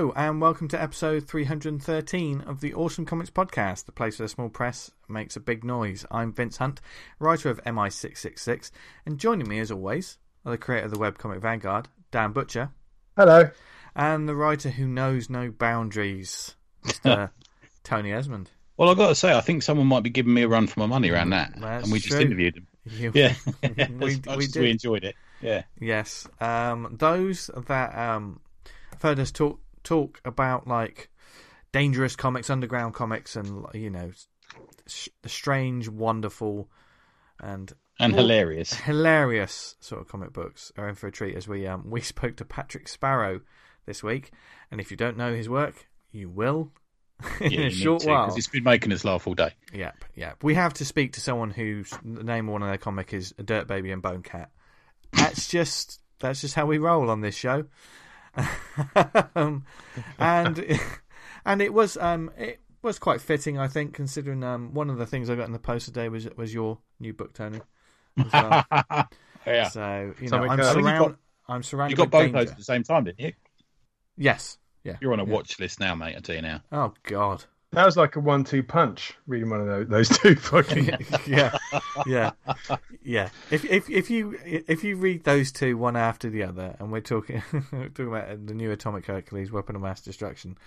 Hello, and welcome to episode 313 of the Awesome Comics Podcast, the place where the small press makes a big noise. I'm Vince Hunt, writer of MI666, and joining me, as always, are the creator of the webcomic Vanguard, Dan Butcher. Hello. And the writer who knows no boundaries, Mr. Tony Esmond. Well, I've got to say, I think someone might be giving me a run for my money around that. That's and we just interviewed him. You- Yeah. we, we we enjoyed it. Yeah. Yes. Um, those that um, have heard us talk talk about like dangerous comics, underground comics, and you know, sh- the strange, wonderful, and And hilarious. hilarious sort of comic books are in for a treat. As we um, we spoke to Patrick Sparrow this week, and if you don't know his work, you will in Yeah, a short to, while. Because it's been making us laugh all day. Yep, yep. We have to speak to someone whose the name of one of their comic is a Dirt Baby and Bone Cat. That's just that's just how we roll on this show. um, and and it was um it was quite fitting, I think, considering um one of the things I got in the post today was was your new book, Tony. Well. yeah. So you know, I'm good. I think you surrounded. got- I'm surrounded. You got both those at the same time, didn't you? Yes. Yeah. You're on a Yeah. watch list now, mate. I tell you now. Oh God. That was like a one-two punch. Reading one of those, those two fucking. yeah, yeah, yeah. If if if you if you read those two one after the other, and we're talking talking about the new Atomic Hercules, Weapon of Mass Destruction,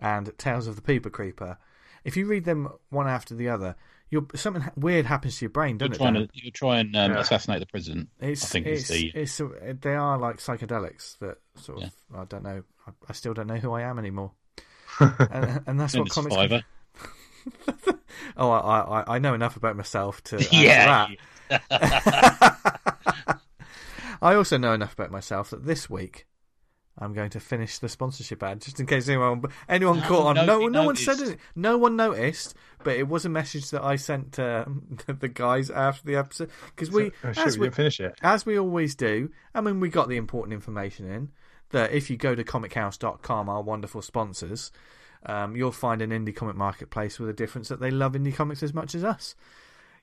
and Tales of the Peeper Creeper, if you read them one after the other, you're something weird happens to your brain, You're doesn't it? trying Dan? to you try and um, Yeah. assassinate the president. It's I think it's, it's the it's they are like psychedelics that sort of I don't know I, I still don't know who I am anymore, and, and that's what comics. Fiverr. Oh, I, I I know enough about myself to answer Yeah. that. I also know enough about myself that this week I'm going to finish the sponsorship ad, just in case anyone anyone No, caught on. No, no one said it. No one noticed, but it was a message that I sent to the guys after the episode because we, oh, shit, as we we, finish it. as we always do. I mean, we got the important information in that if you go to comichaus.com, our wonderful sponsors, um, you'll find an indie comic marketplace with a difference that they love indie comics as much as us.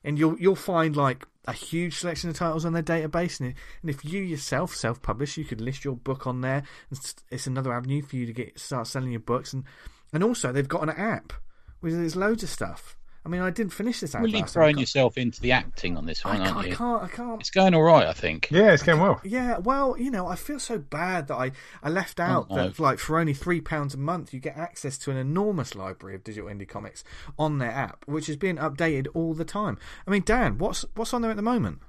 And you'll you'll find like a huge selection of titles on their database, and, and if you yourself self-publish, you could list your book on there. It's another avenue for you to get start selling your books, and and also they've got an app with loads of stuff. I mean, I didn't finish this app. Really last throwing time. yourself into the acting on this I one, can't, aren't I can't, I can't, It's going all right, I think. Yeah, it's going well. yeah, well, you know, I feel so bad that I, I left out Oh, that like for only three pounds a month you get access to an enormous library of digital indie comics on their app, which is being updated all the time. I mean, Dan, what's what's on there at the moment?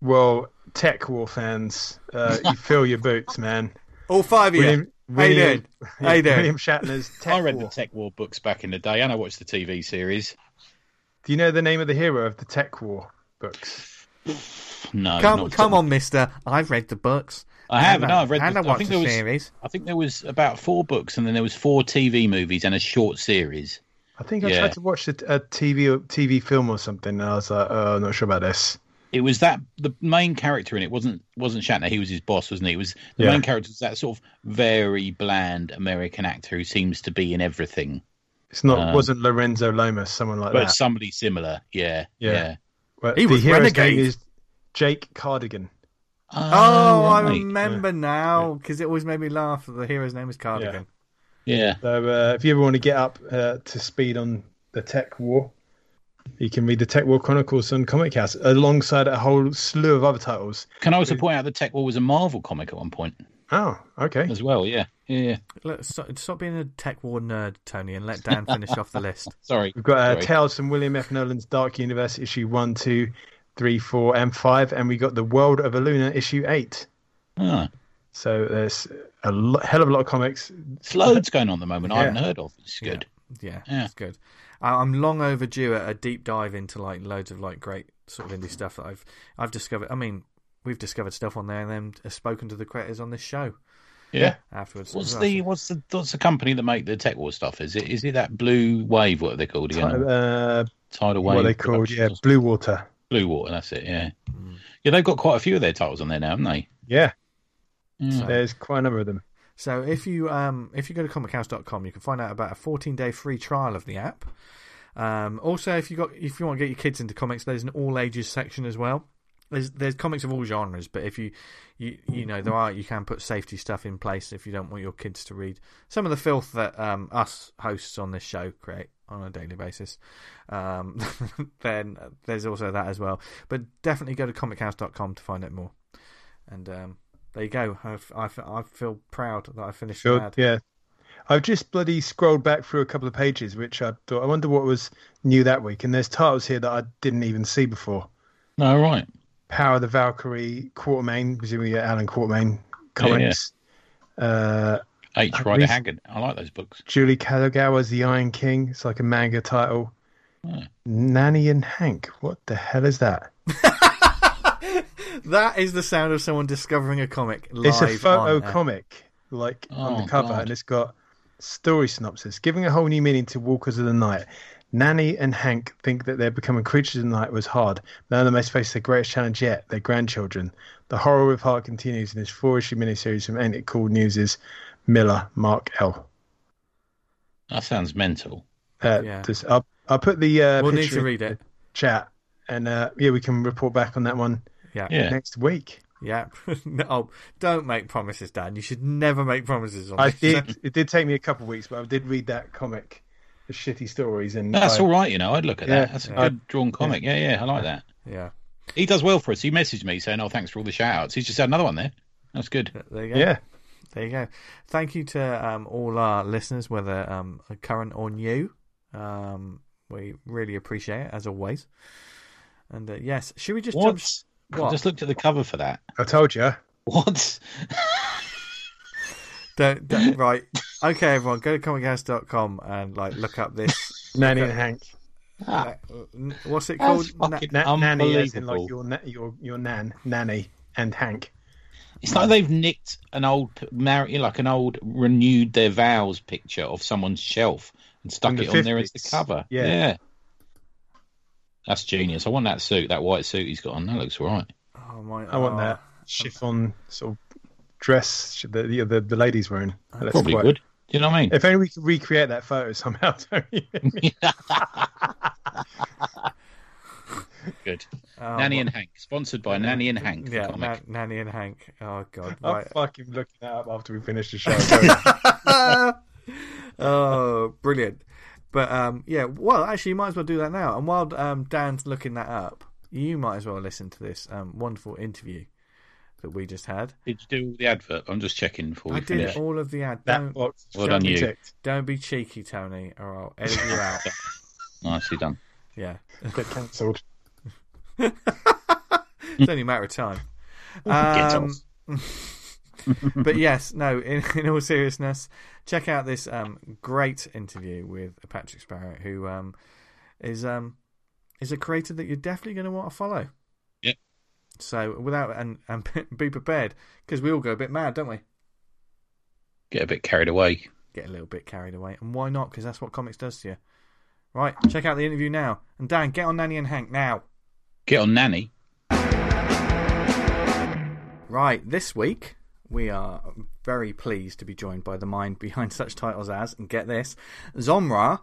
Well, TekWar fans, uh, you fill your boots, man. All five of William, How you William, doing? How you? William Shatner's Tech I read War. the TekWar books back in the day, and I watched the TV series. Do you know the name of the hero of the TekWar books? No, Come not come on, Mister. I've read the books. I have. and No, I've read. and the, I I think the there was. series. I think there was about four books, and then there was four TV movies and a short series. I think I Yeah. tried to watch a, a TV TV film or something, and I was like, oh, I'm not sure about this. It was that the main character in it wasn't wasn't Shatner. He was his boss, wasn't he? It was the Yeah. main character was that sort of very bland American actor who seems to be in everything, It's not Um, wasn't Lorenzo Lamas, someone like but that. But somebody similar. Yeah, Yeah. yeah. Well, He the was hero's Renegade. name is Jake Cardigan. Oh, I right. remember now because it always made me laugh. that The hero's name is Cardigan. Yeah, So uh, if you ever want to get up uh, to speed on the TekWar, you can read the TekWar Chronicles on Comichaus alongside a whole slew of other titles. Can I also point out that TekWar was a Marvel comic at one point Oh, okay. as well? Yeah, yeah. yeah. Look, stop, stop being a tech war nerd, Tony, and let Dan finish off the list. Sorry, We've got uh, Sorry. Tales from William F. Nolan's Dark Universe issue 1, 2, 3, 4, and 5, and we got The World of Aluna issue 8. Ah, So there's a lo- hell of a lot of comics. it's loads going on at the moment. I haven't heard of. It's good. Yeah, Yeah. it's good. I- I'm long overdue at a deep dive into like loads of like great sort of indie stuff that I've I've discovered. I mean, we've discovered stuff on there and then spoken to the creators on this show Yeah. afterwards. What's as well. the what's the what's the company that make the TekWar stuff? Is it is it that Blue Wave? What are they called again? Uh, Tidal Wave. what they called? Yeah, Blue Water. Blue Water. That's it. Yeah. Mm. Yeah, they've got quite a few of their titles on there now, haven't they? Yeah, Yeah. there's quite a number of them. So if you um if you go to comichaus.com, you can find out about a 14 day free trial of the app. Um, also, if you got if you want to get your kids into comics, there's an all ages section as well. there's there's comics of all genres, but if you you you know there are you can put safety stuff in place if you don't want your kids to read some of the filth that um, us hosts on this show create on a daily basis. Um, then there's also that as well. But definitely go to comichaus.com to find out more. And um, there you go. I've, I, I feel proud that I finished Sure, Mad. yeah. I've just bloody scrolled back through a couple of pages, which I thought I wonder what was new that week, and there's titles here that I didn't even see before. No, right. Power of the Valkyrie, Quatermain, presumably Allan Quatermain comics. Uh, H. I Rider really- Haggard. I like those books. Julie Kalagawa's The Iron King. It's like a manga title. Oh. Nanny and Hank. What the hell is that? That is the sound of someone discovering a comic live it's a photo comic, like on Oh, the cover, God. and it's got story synopsis, giving a whole new meaning to Walkers of the Night. Nanny and Hank think that their becoming creatures of the night was hard. None of them has faced their greatest challenge yet, their grandchildren. The horror with heart continues in this four-issue miniseries from Ain't It Cool News' Miller, Mark L. That sounds mental. Uh, Yeah. this- I'll, I'll put the uh, We'll need to read it. chat, and uh, yeah, we can report back on that one Yeah. Yeah. next week. Yeah. no, don't make promises, Dan. You should never make promises on I this. did. It did take me a couple of weeks, but I did read that comic, the shitty stories, and That's I- all right, you know. I'd look at Yeah. that. That's a Yeah. good drawn comic. Yeah, yeah, I like that. yeah. He does well for us. He messaged me saying, "Oh, thanks for all the shout outs." He's just had another one there. That's good. There you go. Yeah, There you go. Thank you to um, all our listeners, whether um, current or new. Um, we really appreciate it, as always. And uh, yes, should we just jump? What? What? I just looked at the cover for that. I told you. What? Don't, don't, right. Okay, everyone, go to comichaus.com and like look up this. Nanny and Hank. uh, what's it called? That's Na- Na- nanny, as in like your na- your your nan, nanny, and Hank. It's like they've nicked an old, mar- like an old renewed their vows picture of someone's shelf and stuck From it the on there as the 50s. cover. Yeah. That's genius. I want that suit, that white suit he's got on. That looks right. oh my! I want oh. that chiffon sort of dress that the the, the ladies wearing. That's Probably quite- would. Do you know what I mean? If only we could recreate that photo somehow. Tony. Good. Oh, Nanny my- and Hank, sponsored by Nanny and Hank. the Yeah, comic. Na- Nanny and Hank. Oh god! I'm Right. fucking looking that up after we finish the show. oh, brilliant. But um, yeah, well, actually, you might as well do that now. And while um, Dan's looking that up, you might as well listen to this um, wonderful interview that we just had. Did you do all the advert? I'm just checking for we I did finish. all of the ad. that Don't, box. Well done, be you. ticked. don't be cheeky, Tony, or I'll edit you out. Nicely done. Yeah, Get cancelled. it's only a matter of time. Get Um, off. but yes, no. In, in all seriousness, check out this um, great interview with Patrick Sparrow, who um, is um, is a creator that you're definitely going to want to follow. Yep. So without and and be prepared because we all go a bit mad, don't we? Get a bit carried away. Get a little bit carried away, and why not? Because that's what comics does to you. Right, check out the interview now. And Dan, get on Nanny and Hank now. Get on Nanny. Right, this week we are very pleased to be joined by the mind behind such titles as, and get this, Zombra,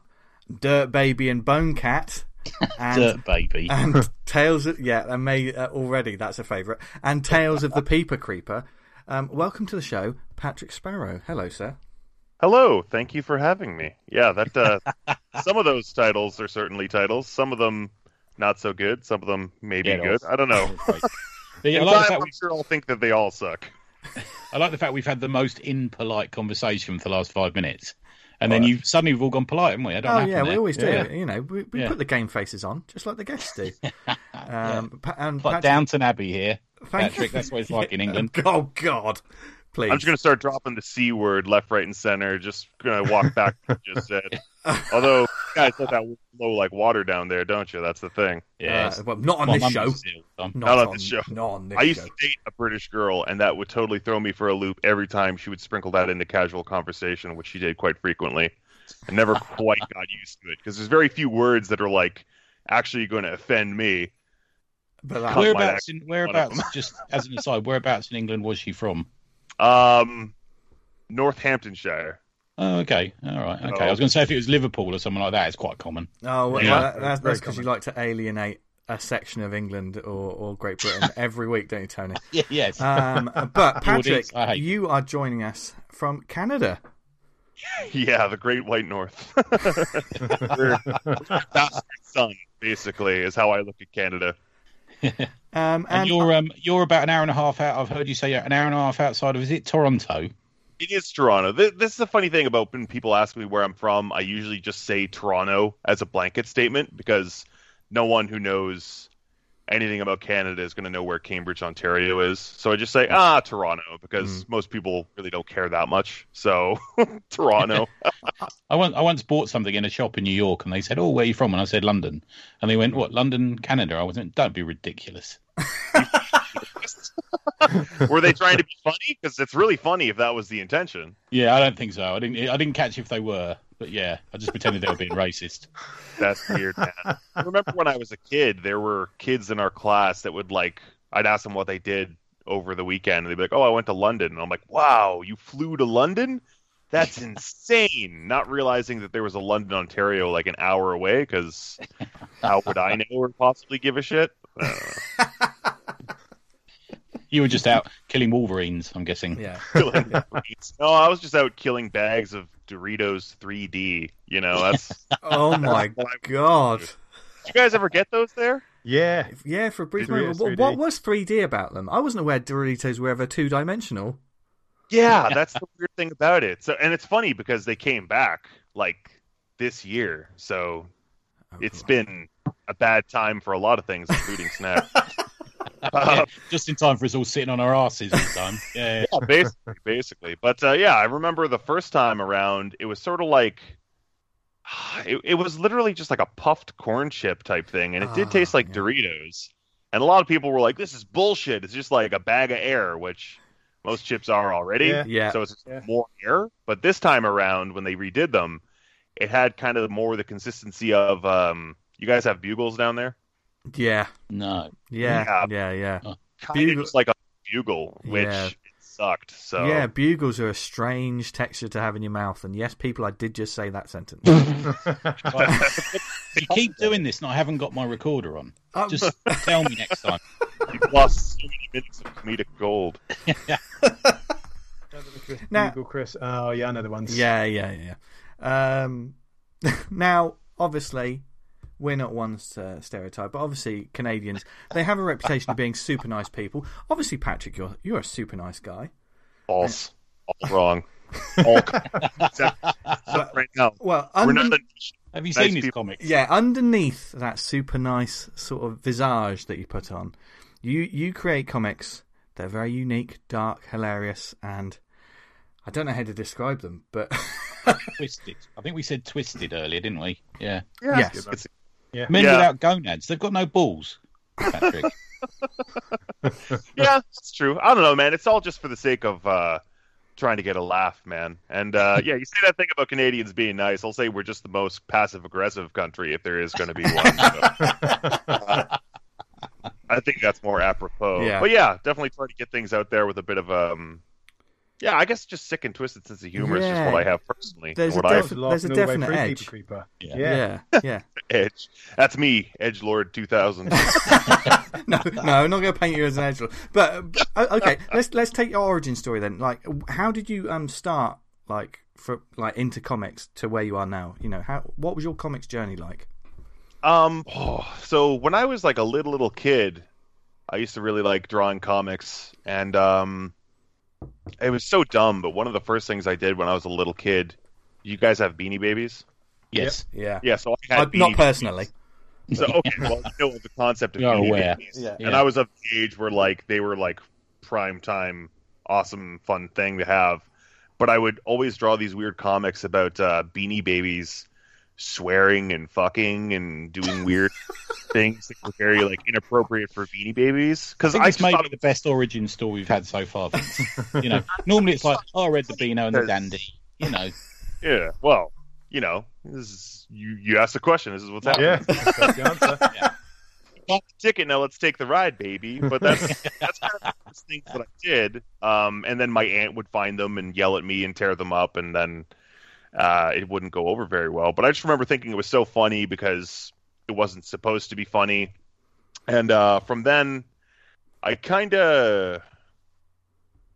Dirt Baby and Bone Cat, and Dirt baby. and Tales of yeah, and may uh, already that's a favourite, and Tales of the Peeper Creeper. Um, welcome to the show, Patrick Sparrow. Hello, sir. Hello, thank you for having me. Yeah, that uh, some of those titles are certainly titles. Some of them not so good. Some of them maybe Get good. off. I don't know. But yeah, I In like, the time, fact I'm we, sure I'll think that they all suck. I like the fact we've had the most impolite conversation for the last five minutes, and then you suddenly we've all gone polite, haven't we? I don't Oh happen yeah, we there. always do. Yeah. You know, we, we Yeah. put the game faces on just like the guests do. Um, pa- and Like Patrick- Downton Abbey here, thank Patrick. That's what it's like in England. Oh God, please. I'm just gonna start dropping the c word left, right, and center. Just gonna walk back what you just said. Although, you guys let that flow like water down there, don't you? That's the thing. Yeah, Uh, well, not on my this show. used to do it all the. Not, Not on on this show. Not on this I used show. to date a British girl, and that would totally throw me for a loop every time she would sprinkle that into casual conversation, which she did quite frequently. I never quite got used to it because there's very few words that are like actually going to offend me. But that, Whereabouts in whereabouts? Just as an aside, whereabouts in England was she from? Um, Northamptonshire. Oh, okay, all right, okay. Oh. I was going to say if it was Liverpool or something like that, it's quite common. oh, well, Yeah. that- that's that's because you like to alienate a section of England or, or Great Britain every week, don't you, Tony? Yeah, yes. Um, but Patrick, audience you are joining us from Canada. Yeah, the Great White North. We're bastard basically, is how I look at Canada. Um, and and you're um you're about an hour and a half out. I've heard you say you're an hour and a half outside of is it Toronto? It is Toronto. This, this is the funny thing about when people ask me where I'm from. I usually just say Toronto as a blanket statement because no one who knows anything about Canada is going to know where Cambridge, Ontario is. So I just say ah Toronto because most people really don't care that much. So Toronto. I once I once bought something in a shop in New York, and they said, "Oh, where are you from?" And I said, "London." And they went, "What? London, Canada?" I was like, "Don't be ridiculous." Were they trying to be funny? Because it's really funny if that was the intention. Yeah, I don't think so. I didn't. I didn't catch if they were, but yeah, I just pretended they were being racist. That's weird, man. I remember when I was a kid, there were kids in our class that would like. I'd ask them what they did over the weekend, and they'd be like, "Oh, I went to London," and I'm like, "Wow, you flew to London? That's insane!" Not realizing that there was a London, Ontario, like an hour away. Because how would I know or possibly give a shit? Uh, You were just out killing wolverines, I'm guessing. yeah, killing no, I was just out killing bags of Doritos 3D. You know, that's. oh my god, Did you guys ever get those there? Yeah. yeah. For a brief Doritos moment, what, 3D. what was 3D about them? I wasn't aware Doritos were ever two dimensional. Yeah, that's the weird thing about it. So, and it's funny because they came back like this year, so oh, it's been a bad time for a lot of things, including snacks. Yeah, just in time for us all sitting on our asses all the time. Yeah, yeah, basically, basically. But uh, yeah, I remember the first time around, it was sort of like it, it was literally just like a puffed corn chip type thing, and it did Ah, taste like yeah. Doritos. And a lot of people were like, "This is bullshit. It's just like a bag of air," which most chips are already. Yeah. Yeah. So it's Yeah. more air. But this time around, when they redid them, it had kind of more the consistency of. Um, you guys have bugles down there? Yeah, no. yeah, Yeah. yeah, yeah. Kind Bugle- of just like a bugle, which Yeah. sucked. So Yeah, bugles are a strange texture to have in your mouth, and yes, people, I did just say that sentence. You keep doing this, and I haven't got my recorder on, Um, just tell me next time. You've lost so many minutes of comedic gold. Now- Google Chris. Oh yeah, I know the ones. Yeah, yeah, yeah. Um, now, obviously, we're not ones to uh, stereotype, but obviously, Canadians they have a reputation of being super nice people. Obviously, Patrick, you're you're a super nice guy. False. All wrong. All except, except right now. Well, We're not the Have you Nice seen his people. comics? yeah, underneath that super nice sort of visage that you put on, you you create comics. They're very unique, dark, hilarious, and I don't know how to describe them, but Twisted. I think we said twisted earlier, didn't we? Yeah. yeah, Yes. it's- Yeah. Men Yeah. without gonads. They've got no balls. Patrick. yeah, it's true. I don't know, man. It's all just for the sake of uh, trying to get a laugh, man. And uh, yeah, you say that thing about Canadians being nice. I'll say we're just the most passive aggressive country if there is going to be one. So, uh, I think that's more apropos. Yeah. But yeah, definitely try to get things out there with a bit of um. Yeah, I guess just sick and twisted sense of humor is Yeah. just what I have personally. There's what a I def- there's a Laughing all the way definite through, edge. Peeper Creeper. Yeah. Yeah. yeah, yeah. edge. That's me, Edge Lord 2000. no, no, I'm not going to paint you as an edge. But but, o- okay, let's let's take your origin story then. Like, how did you um start like for like into comics to where you are now? You know, how what was your comics journey like? Um, oh, so when I was like a little little kid, I used to really like drawing comics, and um, it was so dumb. But one of the first things I did when I was a little kid, you guys have Beanie Babies? Yes. Yeah, Yeah, so I had Uh, not personally. Babies. So okay, well, you know the concept of You're Beanie aware. Babies, Yeah. and Yeah. I was of the age where like they were like prime time, awesome, fun thing to have. But I would always draw these weird comics about uh, Beanie Babies swearing and fucking and doing weird things that were very like inappropriate for Beanie Babies. I Because think I, it's just thought the best origin story we've had so far. Vince. you know, normally it's like, oh, I read the Beano and the Dandy. You know, yeah, well, you know, this is you. You asked the question. This is what's happening. Yeah. That's bought the ticket. Now let's take the ride, baby. But that's that's kind of the first things that I did. Um, and then my aunt would find them and yell at me and tear them up, and then uh, it wouldn't go over very well. But I just remember thinking it was so funny because it wasn't supposed to be funny. and uh, from then, I kind of,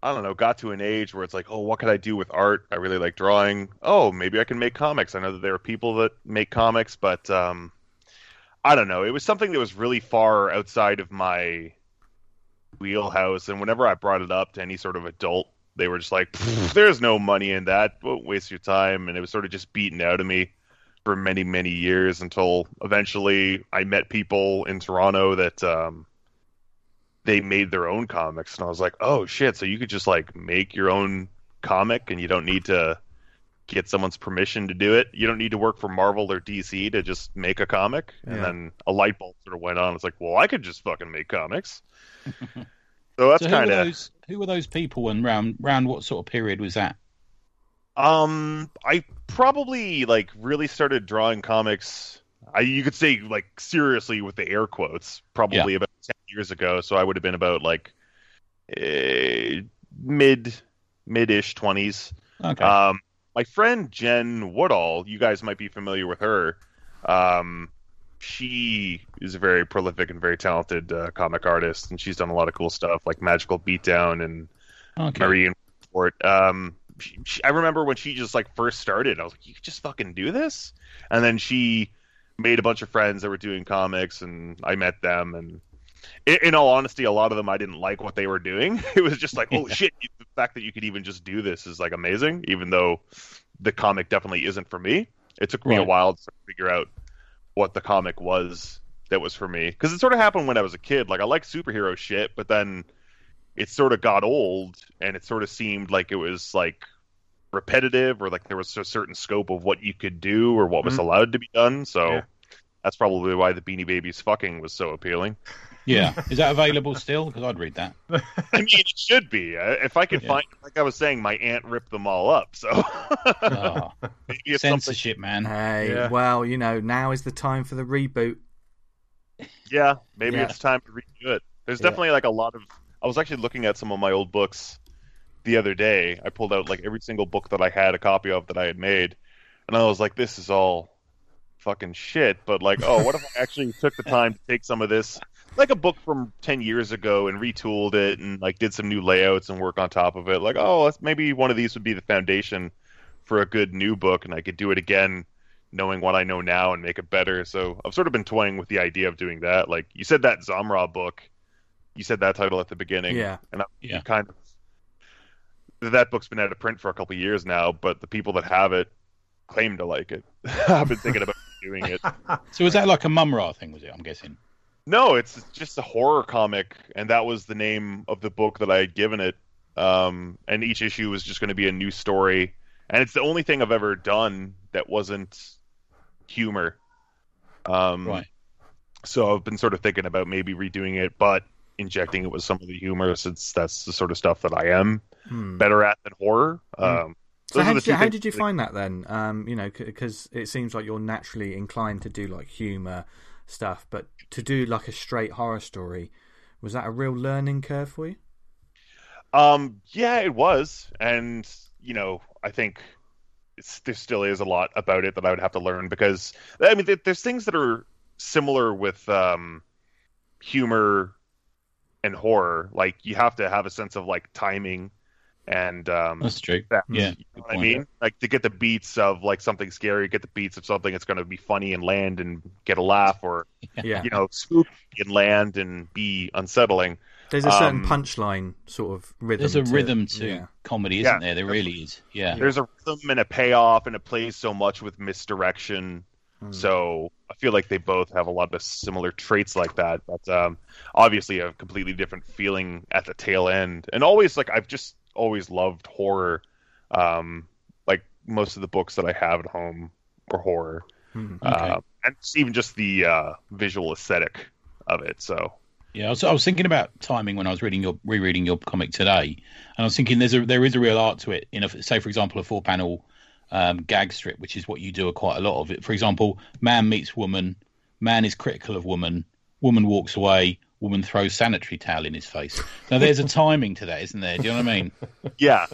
I don't know, got to an age where it's like, oh, what could I do with art? I really like drawing. Oh, maybe I can make comics. I know that there are people that make comics, but um, I don't know. It was something that was really far outside of my wheelhouse, and whenever I brought it up to any sort of adult, they were just like, "There's no money in that. Don't waste your time." And it was sort of just beaten out of me for many, many years until eventually I met people in Toronto that um, they made their own comics, and I was like, "Oh shit!" So you could just like make your own comic, and you don't need to get someone's permission to do it. You don't need to work for Marvel or DC to just make a comic. And then a light bulb sort of went on. It's like, well, I could just fucking make comics. so that's so kind of. those? Who were those people, and round round what sort of period was that? Um, I probably like really started drawing comics. I you could say like seriously with the air quotes, probably about ten years ago. So I would have been about like eh, mid mid-ish twenties. Okay. Um, my friend Jen Woodall, you guys might be familiar with her. Um, she is a very prolific and very talented uh, comic artist, and she's done a lot of cool stuff like Magical Beatdown and okay. Marie Fort. Um, she, she, I remember when she just like first started, I was like, "You could just fucking do this," and then she made a bunch of friends that were doing comics, and I met them. And in, in all honesty, a lot of them I didn't like what they were doing. It was just like, "Oh shit!" The fact that you could even just do this is like amazing, even though the comic definitely isn't for me. It took me a while to figure out what the comic was that was for me because it sort of happened when I was a kid. Like I like superhero shit, but then it sort of got old and it sort of seemed like it was like repetitive or like there was a certain scope of what you could do or what was Mhm. allowed to be done. So Yeah. that's probably why the Beanie Babies fucking was so appealing. Yeah. Is that available still? Because I'd read that. I mean, it should be. Uh, If I could Yeah. find, like I was saying, my aunt ripped them all up. So Oh, maybe it's something. censorship, man. Hey, Yeah. well, you know, now is the time for the reboot. Yeah, maybe Yeah. it's time to redo it. There's Yeah. definitely like a lot of. I was actually looking at some of my old books the other day. I pulled out like every single book that I had a copy of that I had made, and I was like, "This is all fucking shit." But like, oh, what if I actually took the time to take some of this, like a book from ten years ago, and retooled it and like did some new layouts and work on top of it? Like, oh, maybe one of these would be the foundation for a good new book, and I could do it again knowing what I know now and make it better. So I've sort of been toying with the idea of doing that. Like you said, that Zombra book, you said that title at the beginning, Yeah. and I, Yeah. kind of that book's been out of print for a couple of years now, but the people that have it claim to like it. I've been thinking about doing it. So was that like a Mumm-Ra thing? Was it? I'm guessing. No, it's just a horror comic, and that was the name of the book that I had given it. Um, and each issue was just going to be a new story, and it's the only thing I've ever done that wasn't humor. Um, Right. So I've been sort of thinking about maybe redoing it, but injecting it with some of the humor, since that's the sort of stuff that I am Hmm. better at than horror. Um, So how did, you, how did you find that then? Um, you know, because it seems like you're naturally inclined to do like humor stuff, but to do like a straight horror story, was that a real learning curve for you? Um, yeah, it was, and you know, I think it's, there still is a lot about it that I would have to learn because I mean, there's things that are similar with um, humor and horror. Like you have to have a sense of like timing and um, That's true. that- Yeah. you know what I mean? Like to get the beats of like something scary, get the beats of something that's going to be funny and land and get a laugh, or Yeah, you know, spooky and land and be unsettling. there's a certain um, punchline sort of rhythm. There's a to, rhythm to yeah. comedy, isn't there? There really is. Yeah. There's a rhythm and a payoff, and it plays so much with misdirection. Hmm. So I feel like they both have a lot of similar traits like that, but um, obviously a completely different feeling at the tail end. And always like I've just always loved horror. Um, like most of the books that I have at home are horror, Hmm. Okay. uh, and even just the uh, visual aesthetic of it. So Yeah, I was, I was thinking about timing when I was reading your rereading your comic today, and I was thinking there's a there is a real art to it. In a, say, for example, a four panel um, gag strip, which is what you do quite a lot of it. For example, man meets woman, man is critical of woman, woman walks away, woman throws sanitary towel in his face. Now there's a timing to that, isn't there? Do you know what I mean? yeah,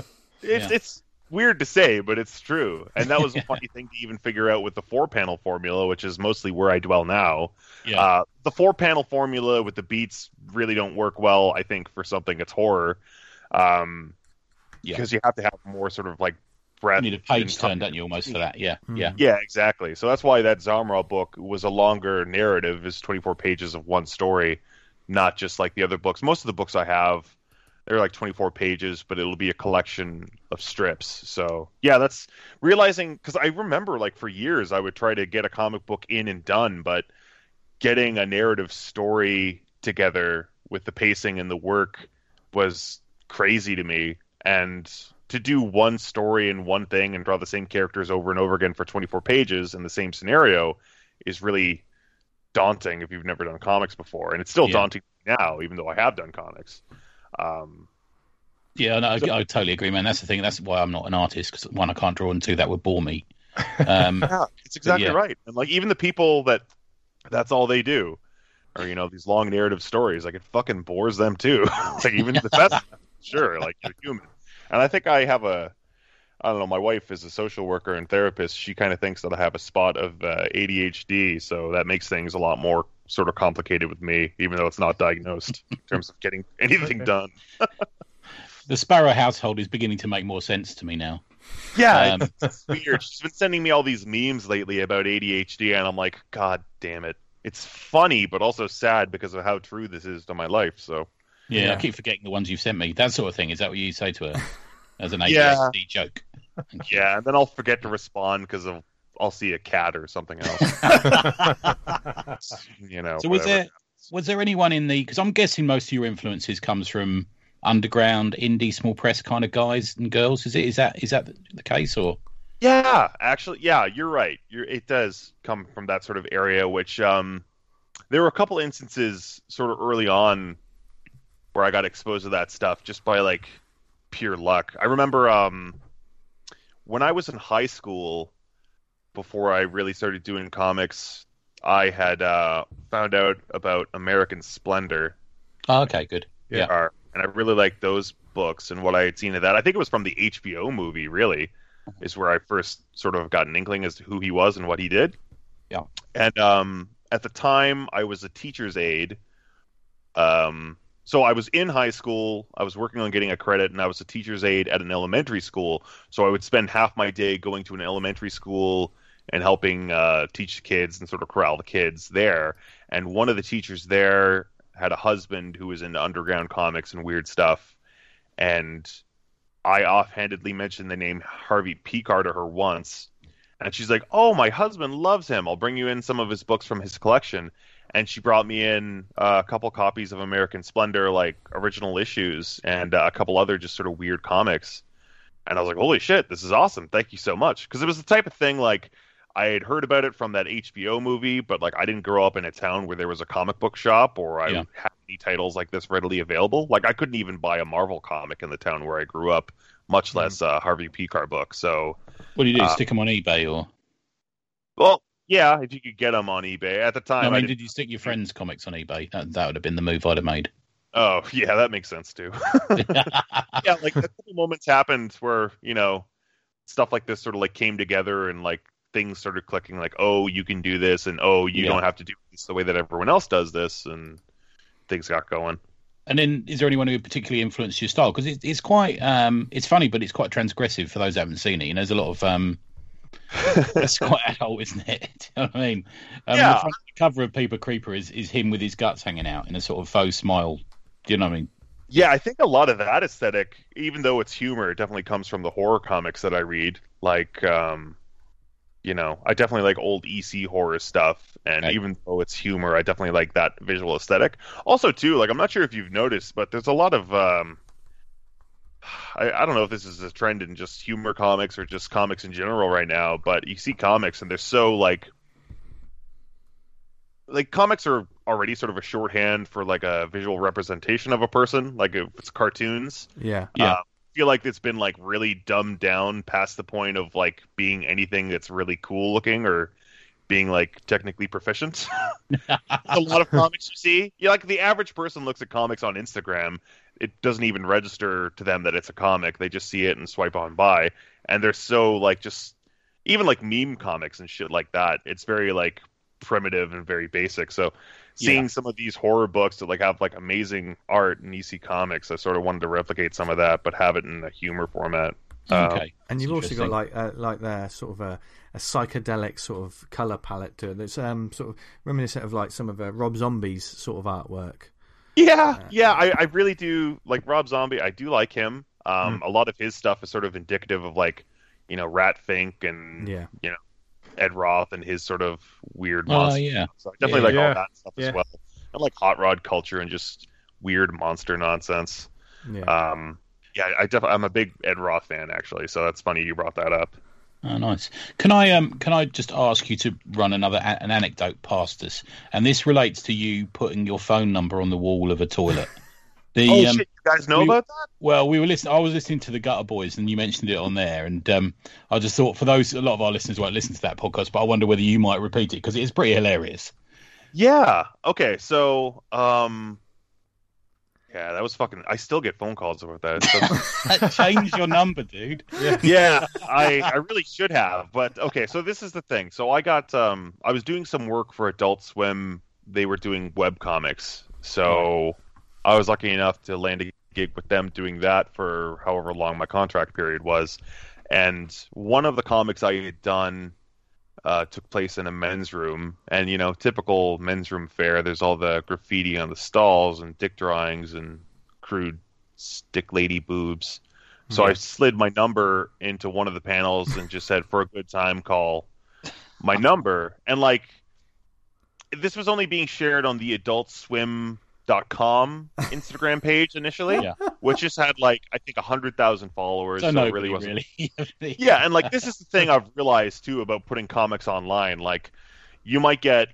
it's Yeah. it's weird to say, but it's true. And that was a funny thing to even figure out with the four panel formula, which is mostly where I dwell now. Yeah. Uh, the four panel formula with the beats really don't work well, I think, for something that's horror. Um, Yeah. Because you have to have more sort of like you need a page turn, don't you, almost for that? Yeah, Hmm. yeah. Yeah, exactly. So that's why that Zombra book was a longer narrative, is 24 pages of one story, not just like the other books. Most of the books I have, they're like 24 pages, but it'll be a collection of strips. So yeah, that's realizing because I remember like for years I would try to get a comic book in and done, but getting a narrative story together with the pacing and the work was crazy to me. And to do one story and one thing and draw the same characters over and over again for 24 pages in the same scenario is really daunting if you've never done comics before. And it's still Yeah. daunting now, even though I have done comics. Um, Yeah, no, I, I totally agree, man. That's the thing. That's why I'm not an artist because one, I can't draw, and two, that would bore me. Um, Yeah, it's exactly yeah. right. And like even the people that that's all they do, or you know these long narrative stories, like it fucking bores them too. like even the best, sure, like you're human. And I think I have a, I don't know. My wife is a social worker and therapist. She kind of thinks that I have a spot of uh, ADHD, so that makes things a lot more sort of complicated with me, even though it's not diagnosed in terms of getting anything done. the Sparrow household is beginning to make more sense to me now. Yeah, Um, it's weird. She's been sending me all these memes lately about ADHD, and I'm like, God damn it. It's funny, but also sad because of how true this is to my life. So, Yeah, I keep forgetting the ones you've sent me. That sort of thing. Is that what you say to her as an ADHD Yeah. joke? yeah, and then I'll forget to respond because of I'll see a cat or something else. you know. So was whatever. there was there anyone in the? Because I'm guessing most of your influences comes from underground indie small press kind of guys and girls. Is it? Is that is that the case or? Yeah, actually, yeah, you're right. You're, it does come from that sort of area, which um, there were a couple instances sort of early on where I got exposed to that stuff just by like pure luck. I remember um, when I was in high school, before I really started doing comics, I had uh, found out about American Splendor. Oh, okay, good. Yeah. are, and I really liked those books and what I had seen of that. I think it was from the HBO movie, really, is where I first sort of got an inkling as to who he was and what he did. Yeah. And um, at the time, I was a teacher's aide. Um, so I was in high school. I was working on getting a credit, and I was a teacher's aide at an elementary school. So I would spend half my day going to an elementary school and helping uh, teach the kids and sort of corral the kids there. And one of the teachers there had a husband who was into underground comics and weird stuff. And I offhandedly mentioned the name Harvey Pekar to her once. And she's like, Oh, my husband loves him. I'll bring you in some of his books from his collection. And she brought me in uh, a couple copies of American Splendor, like original issues, and uh, a couple other just sort of weird comics. And I was like, Holy shit, this is awesome. Thank you so much. Because it was the type of thing like, I had heard about it from that HBO movie, but like I didn't grow up in a town where there was a comic book shop or I Yeah. had any titles like this readily available. Like I couldn't even buy a Marvel comic in the town where I grew up, much less a Harvey Pekar book. So, What do you do? Uh, stick them on eBay or? well, yeah, if you could get them on eBay at the time. I I mean, did- did you stick your friends' comics on eBay? That, that would have been the move I'd have made. oh, yeah, that makes sense too. yeah, like a couple moments happened where you know stuff like this sort of like came together and like things started clicking. Like, oh, you can do this, and oh, you Yeah. don't have to do this the way that everyone else does this, and things got going. And then, is there anyone who particularly influenced your style? Because it's it's quite um, it's funny, but it's quite transgressive for those who haven't seen it. And there's a lot of um, it's quite adult, isn't it? Do you know what I mean? Um, Yeah. The front cover of Peeper Creeper is is him with his guts hanging out in a sort of faux smile. Do you know what I mean? Yeah, I think a lot of that aesthetic, even though it's humor, it definitely comes from the horror comics that I read. Like, um, you know, I definitely like old EC horror stuff, and Right. even though it's humor, I definitely like that visual aesthetic. Also, too, like I'm not sure if you've noticed, but there's a lot of um, I, I don't know if this is a trend in just humor comics or just comics in general right now, but you see comics and they're so like like comics are already sort of a shorthand for like a visual representation of a person, like if it's cartoons. Yeah. Yeah. Uh, I feel like it's been like really dumbed down past the point of like being anything that's really cool looking or being like technically proficient. a lot of comics you see, yeah, like the average person looks at comics on Instagram, it doesn't even register to them that it's a comic. They just see it and swipe on by, and they're so like just even like meme comics and shit like that. It's very like primitive and very basic. So seeing Yeah. some of these horror books that like have like amazing art and EC comics, I sort of wanted to replicate some of that, but have it in a humor format. Uh, Okay. And you've also got interesting. like uh, like there sort of a, a psychedelic sort of color palette to it. That's um sort of reminiscent of like some of uh, Rob Zombie's sort of artwork. Yeah, yeah, I, I really do like Rob Zombie. I do like him. Um, A lot of his stuff is sort of indicative of like, you know, Rat Fink and Yeah. You know, Ed Roth and his sort of weird Oh monster. yeah. So I definitely Yeah. like Yeah. all that stuff Yeah. as well. I like hot rod culture and just weird monster nonsense. Yeah. Um, yeah, I definitely I'm a big Ed Roth fan actually, so that's funny you brought that up. Oh, nice. Can I um can I just ask you to run another a- an anecdote past us? And this relates to you putting your phone number on the wall of a toilet. The oh um, shit, you guys know we- about that? well, we were listening. I was listening to the Gutter Boys, and you mentioned it on there. And um, I just thought, for those, a lot of our listeners won't listen to that podcast, but I wonder whether you might repeat it because it is pretty hilarious. Yeah. Okay. So, um, yeah, that was fucking. I still get phone calls about that. So- Change your number, dude. yeah, I I really should have, but okay. So this is the thing. So I got um I was doing some work for Adult Swim. They were doing web comics, so I was lucky enough to land a gig with them doing that for however long my contract period was. And one of the comics I had done uh, took place in a men's room, and you know, typical men's room fare. There's all the graffiti on the stalls and dick drawings and crude stick lady boobs. So I slid my number into one of the panels and just said, "For a good time, call my number." And like, this was only being shared on the AdultSwim.com Instagram page initially, Yeah. which just had like I think hundred thousand followers. So so it nobody really wasn't really. yeah, and like this is the thing I've realized too about putting comics online. Like, you might get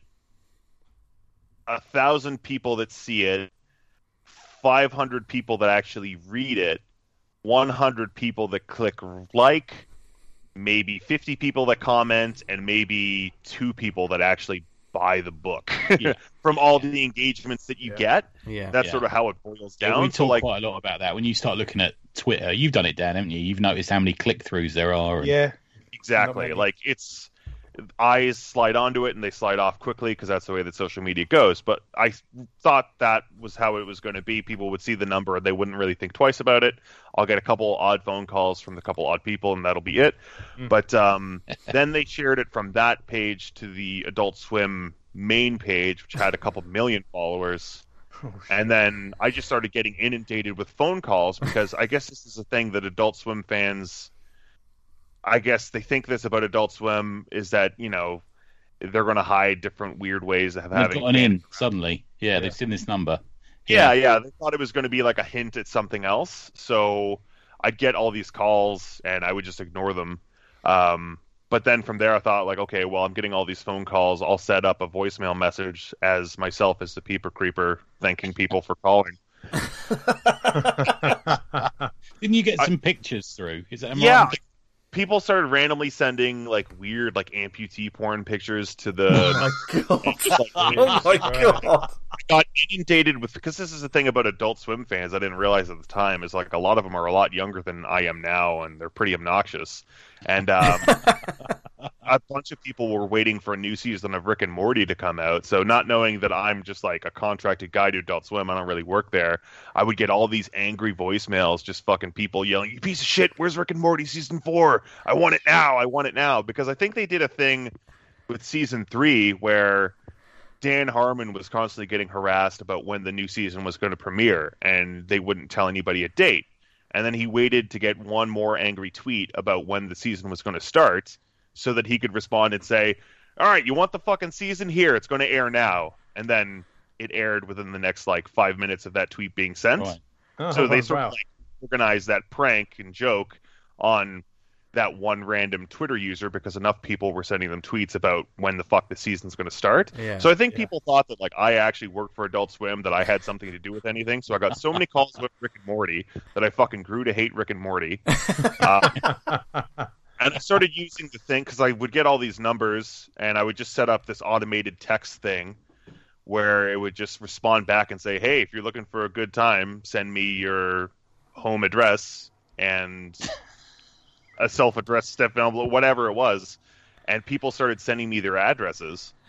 a thousand people that see it, five hundred people that actually read it, one hundred people that click like, maybe fifty people that comment, and maybe two people that actually buy the book Yeah. from all the engagements that you Yeah. get. yeah. That's Yeah. sort of how it boils Yeah, down. we so talk like, quite a lot about that. When you start looking at Twitter, you've done it, Dan, haven't you? You've noticed how many click throughs there are. and- Yeah, Exactly. Like it's eyes slide onto it and they slide off quickly because that's the way that social media goes. But I thought that was how it was going to be. People would see the number and they wouldn't really think twice about it. I'll get a couple odd phone calls from the couple odd people and that'll be it. Mm. But um, then they shared it from that page to the Adult Swim main page, which had a couple million followers. Oh, And then I just started getting inundated with phone calls because I guess this is a thing that Adult Swim fans, I guess they think this about Adult Swim is that you know they're going to hide different weird ways of They've having. got an in suddenly. Yeah, they've seen this number. Yeah, yeah, they thought it was going to be like a hint at something else. So I'd get all these calls and I would just ignore them. Um, but then from there, I thought like, okay, well, I'm getting all these phone calls. I'll set up a voicemail message as myself as the peeper creeper, thanking people for calling. Didn't you get I- some pictures through? Is that yeah right? People started randomly sending like weird like amputee porn pictures to the Oh my god! oh my god! got inundated with because this is the thing about adult swim fans i didn't realize at the time is like a lot of them are a lot younger than i am now and they're pretty obnoxious and um, a bunch of people were waiting for a new season of rick and morty to come out. So not knowing that i'm just like a contracted guy to adult swim i don't really work there i would get all these angry voicemails just fucking people yelling you piece of shit where's rick and morty season four? I want it now i want it now. Because i think they did a thing with season three where Dan Harmon was constantly getting harassed about when the new season was going to premiere, and they wouldn't tell anybody a date. And then he waited to get one more angry tweet about when the season was going to start, so that he could respond and say, "All right, you want the fucking season here? It's going to air now." And then it aired within the next like five minutes of that tweet being sent. Right. Oh, So they sort wow. of like organized that prank and joke on that one random Twitter user because enough people were sending them tweets about when the fuck the season's going to start. Yeah. So I think Yeah. people thought that like I actually worked for Adult Swim, that I had something to do with anything. So I got so many calls with Rick and Morty that I fucking grew to hate Rick and Morty. Uh, and I started using the thing because I would get all these numbers, and I would just set up this automated text thing where it would just respond back and say, "Hey, if you're looking for a good time, send me your home address and a self-addressed step envelope, whatever it was." And people started sending me their addresses.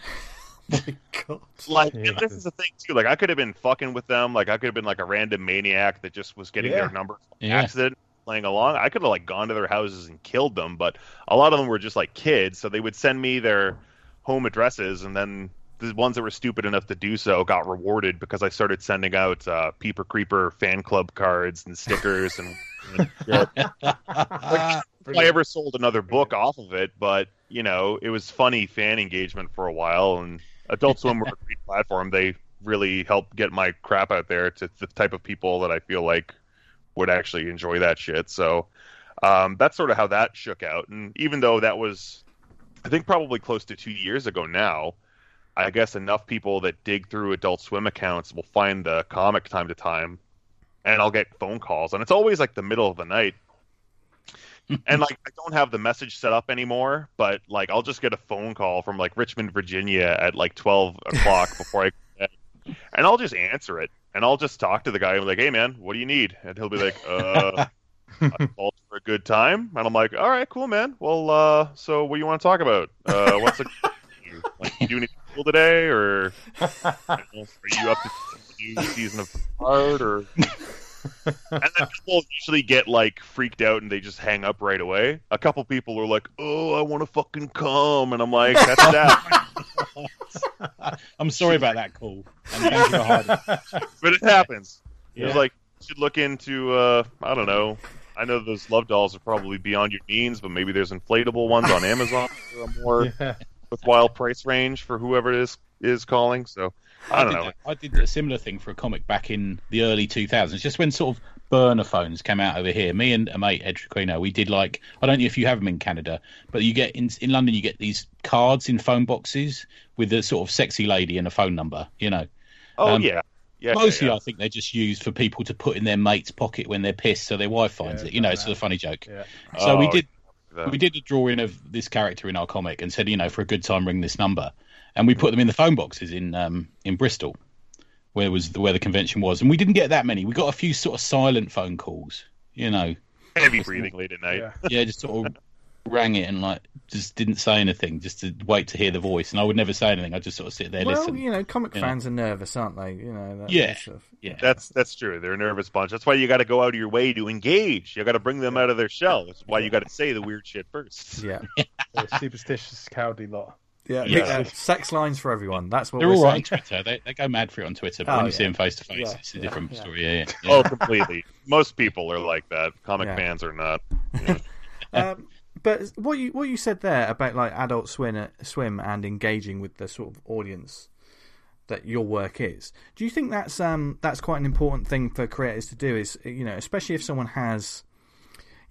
Oh my God. Like Yeah. and this is the thing too. Like I could have been fucking with them. Like I could have been like a random maniac that just was getting Yeah. their number Yeah. accident playing along. I could have like gone to their houses and killed them, but a lot of them were just like kids, so they would send me their home addresses, and then the ones that were stupid enough to do so got rewarded because I started sending out uh, Peeper Creeper fan club cards and stickers and. and shit. I ever sold another book off of it, but you know, it was funny fan engagement for a while, and Adult Swim were a great platform. They really helped get my crap out there to the type of people that I feel like would actually enjoy that shit. So um, that's sort of how that shook out. And even though that was, I think, probably close to two years ago now, I guess enough people that dig through Adult Swim accounts will find the comic time to time, and I'll get phone calls, and it's always like the middle of the night. and like I don't have the message set up anymore, but like I'll just get a phone call from like Richmond, Virginia at like twelve o'clock before I go and I'll just answer it and I'll just talk to the guy and be like, Hey man, what do you need? And he'll be like, Uh I called for a good time and I'm like, All right, cool man. Well uh so what do you want to talk about? Uh what's the like you do anything cool today or know, are you up to new season of Picard or and then people usually get like freaked out and they just hang up right away. A couple people are like, "Oh, I want to fucking come," and I'm like, "That's that." I'm sorry about that call. And thank you for hiding. but it happens. Yeah. It's like you should look into. uh I don't know. I know those love dolls are probably beyond your means, but maybe there's inflatable ones on Amazon for a more Yeah. worthwhile price range for whoever it is is calling. So I don't did know. that- I did a similar thing for a comic back in the early 2000s, just when sort of burner phones came out over here. Me and a mate, Ed Triquino, we did like, I don't know if you have them in Canada, but you get in, in London, you get these cards in phone boxes with a sort of sexy lady and a phone number, you know. Oh um, yeah, yeah. Mostly, yeah, I think they're just used for people to put in their mate's pocket when they're pissed, so their wife finds it. You know, it's a funny joke. Yeah. So we Oh, did yeah. we did a drawing of this character in our comic and said, you know, for a good time, ring this number, and we put them in the phone boxes in um, in Bristol, where was the, where the convention was, and we didn't get that many. We got a few sort of silent phone calls, you know, heavy breathing late at night. Yeah. yeah, just sort of rang it and like just didn't say anything, just to wait to hear the voice, and I would never say anything. I'd just sort of sit there Well, listen. you know, comic Yeah. fans are nervous, aren't they? You know, that, Yeah. that stuff. Yeah. That's that's true. They're a nervous bunch. That's why you got to go out of your way to engage. You got to bring them out of their shell. That's why you got to say the weird shit first. Yeah, superstitious, cowardly lot. Yeah. Yeah. Sex lines for everyone. That's what They're we're all right saying. on Twitter. They, they go mad for it on Twitter, but Oh, when you yeah. see them face to face, it's a yeah, different yeah. story. Yeah, yeah. yeah. Oh, completely. Most people are like that. Comic Yeah. fans are not. Um, but what you what you said there about like Adult Swim, swim and engaging with the sort of audience that your work is. Do you think that's um that's quite an important thing for creators to do? Is you know, especially if someone has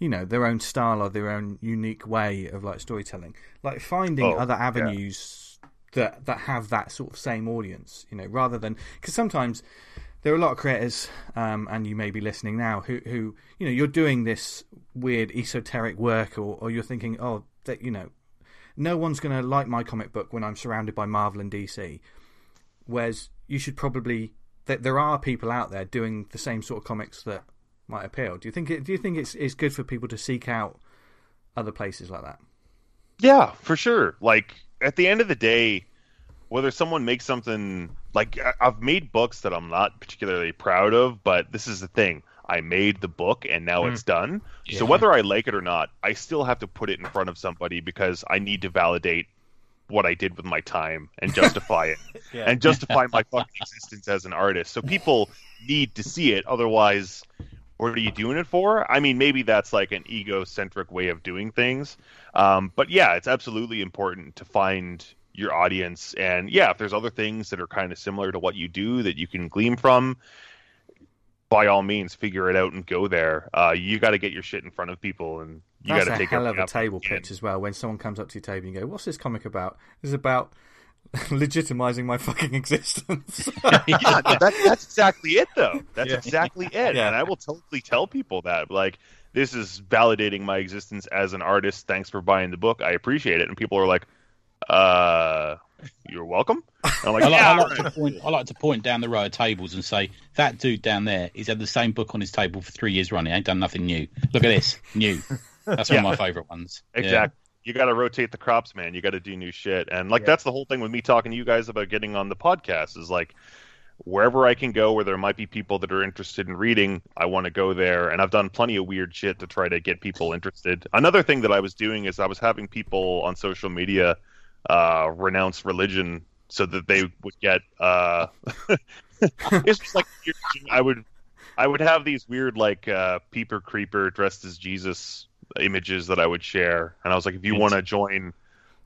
you know their own style or their own unique way of like storytelling, like finding Oh, other yeah. avenues that that have that sort of same audience. You know, rather than because sometimes there are a lot of creators, um, and you may be listening now, who, who you know, you're doing this weird esoteric work, or, or you're thinking, oh, that you know, no one's going to like my comic book when I'm surrounded by Marvel and DC. Whereas you should probably that there are people out there doing the same sort of comics that might appeal. Do you think it, do you think it's it's good for people to seek out other places like that? Yeah, for sure. Like at the end of the day, whether someone makes something like I- I've made books that I'm not particularly proud of, but this is the thing. I made the book and now it's hmm. done. So whether I like it or not, I still have to put it in front of somebody because I need to validate what I did with my time and justify it Yeah. and justify my fucking existence as an artist. So people need to see it. Otherwise, what are you doing it for? I mean, maybe that's like an egocentric way of doing things. Um, but yeah, it's absolutely important to find your audience. And yeah, if there's other things that are kind of similar to what you do that you can glean from, by all means, figure it out and go there. Uh, you got to get your shit in front of people, and you got to take hell of a table pitch as well. When someone comes up to your table and you go, "What's this comic about?" It's about legitimizing my fucking existence. yeah, no, that, that's exactly it, though. That's Yeah. exactly it. Yeah. And I will totally tell people that. Like, this is validating my existence as an artist. Thanks for buying the book. I appreciate it. And people are like, uh, you're welcome. I'm like, I like, yeah, I, like right." to point, I like to point down the row of tables and say that dude down there, he's had the same book on his table for three years running. Ain't done nothing new. Look at this, new. That's one of my favourite ones. Yeah. Exactly. You got to rotate the crops, man. You got to do new shit. And like Yeah. that's the whole thing with me talking to you guys about getting on the podcast is like wherever I can go where there might be people that are interested in reading, I want to go there. And I've done plenty of weird shit to try to get people interested. Another thing that I was doing is I was having people on social media uh, renounce religion so that they would get uh, it's just like. I would I would have these weird like uh, peeper creeper dressed as Jesus images that I would share, and I was like, if you want to join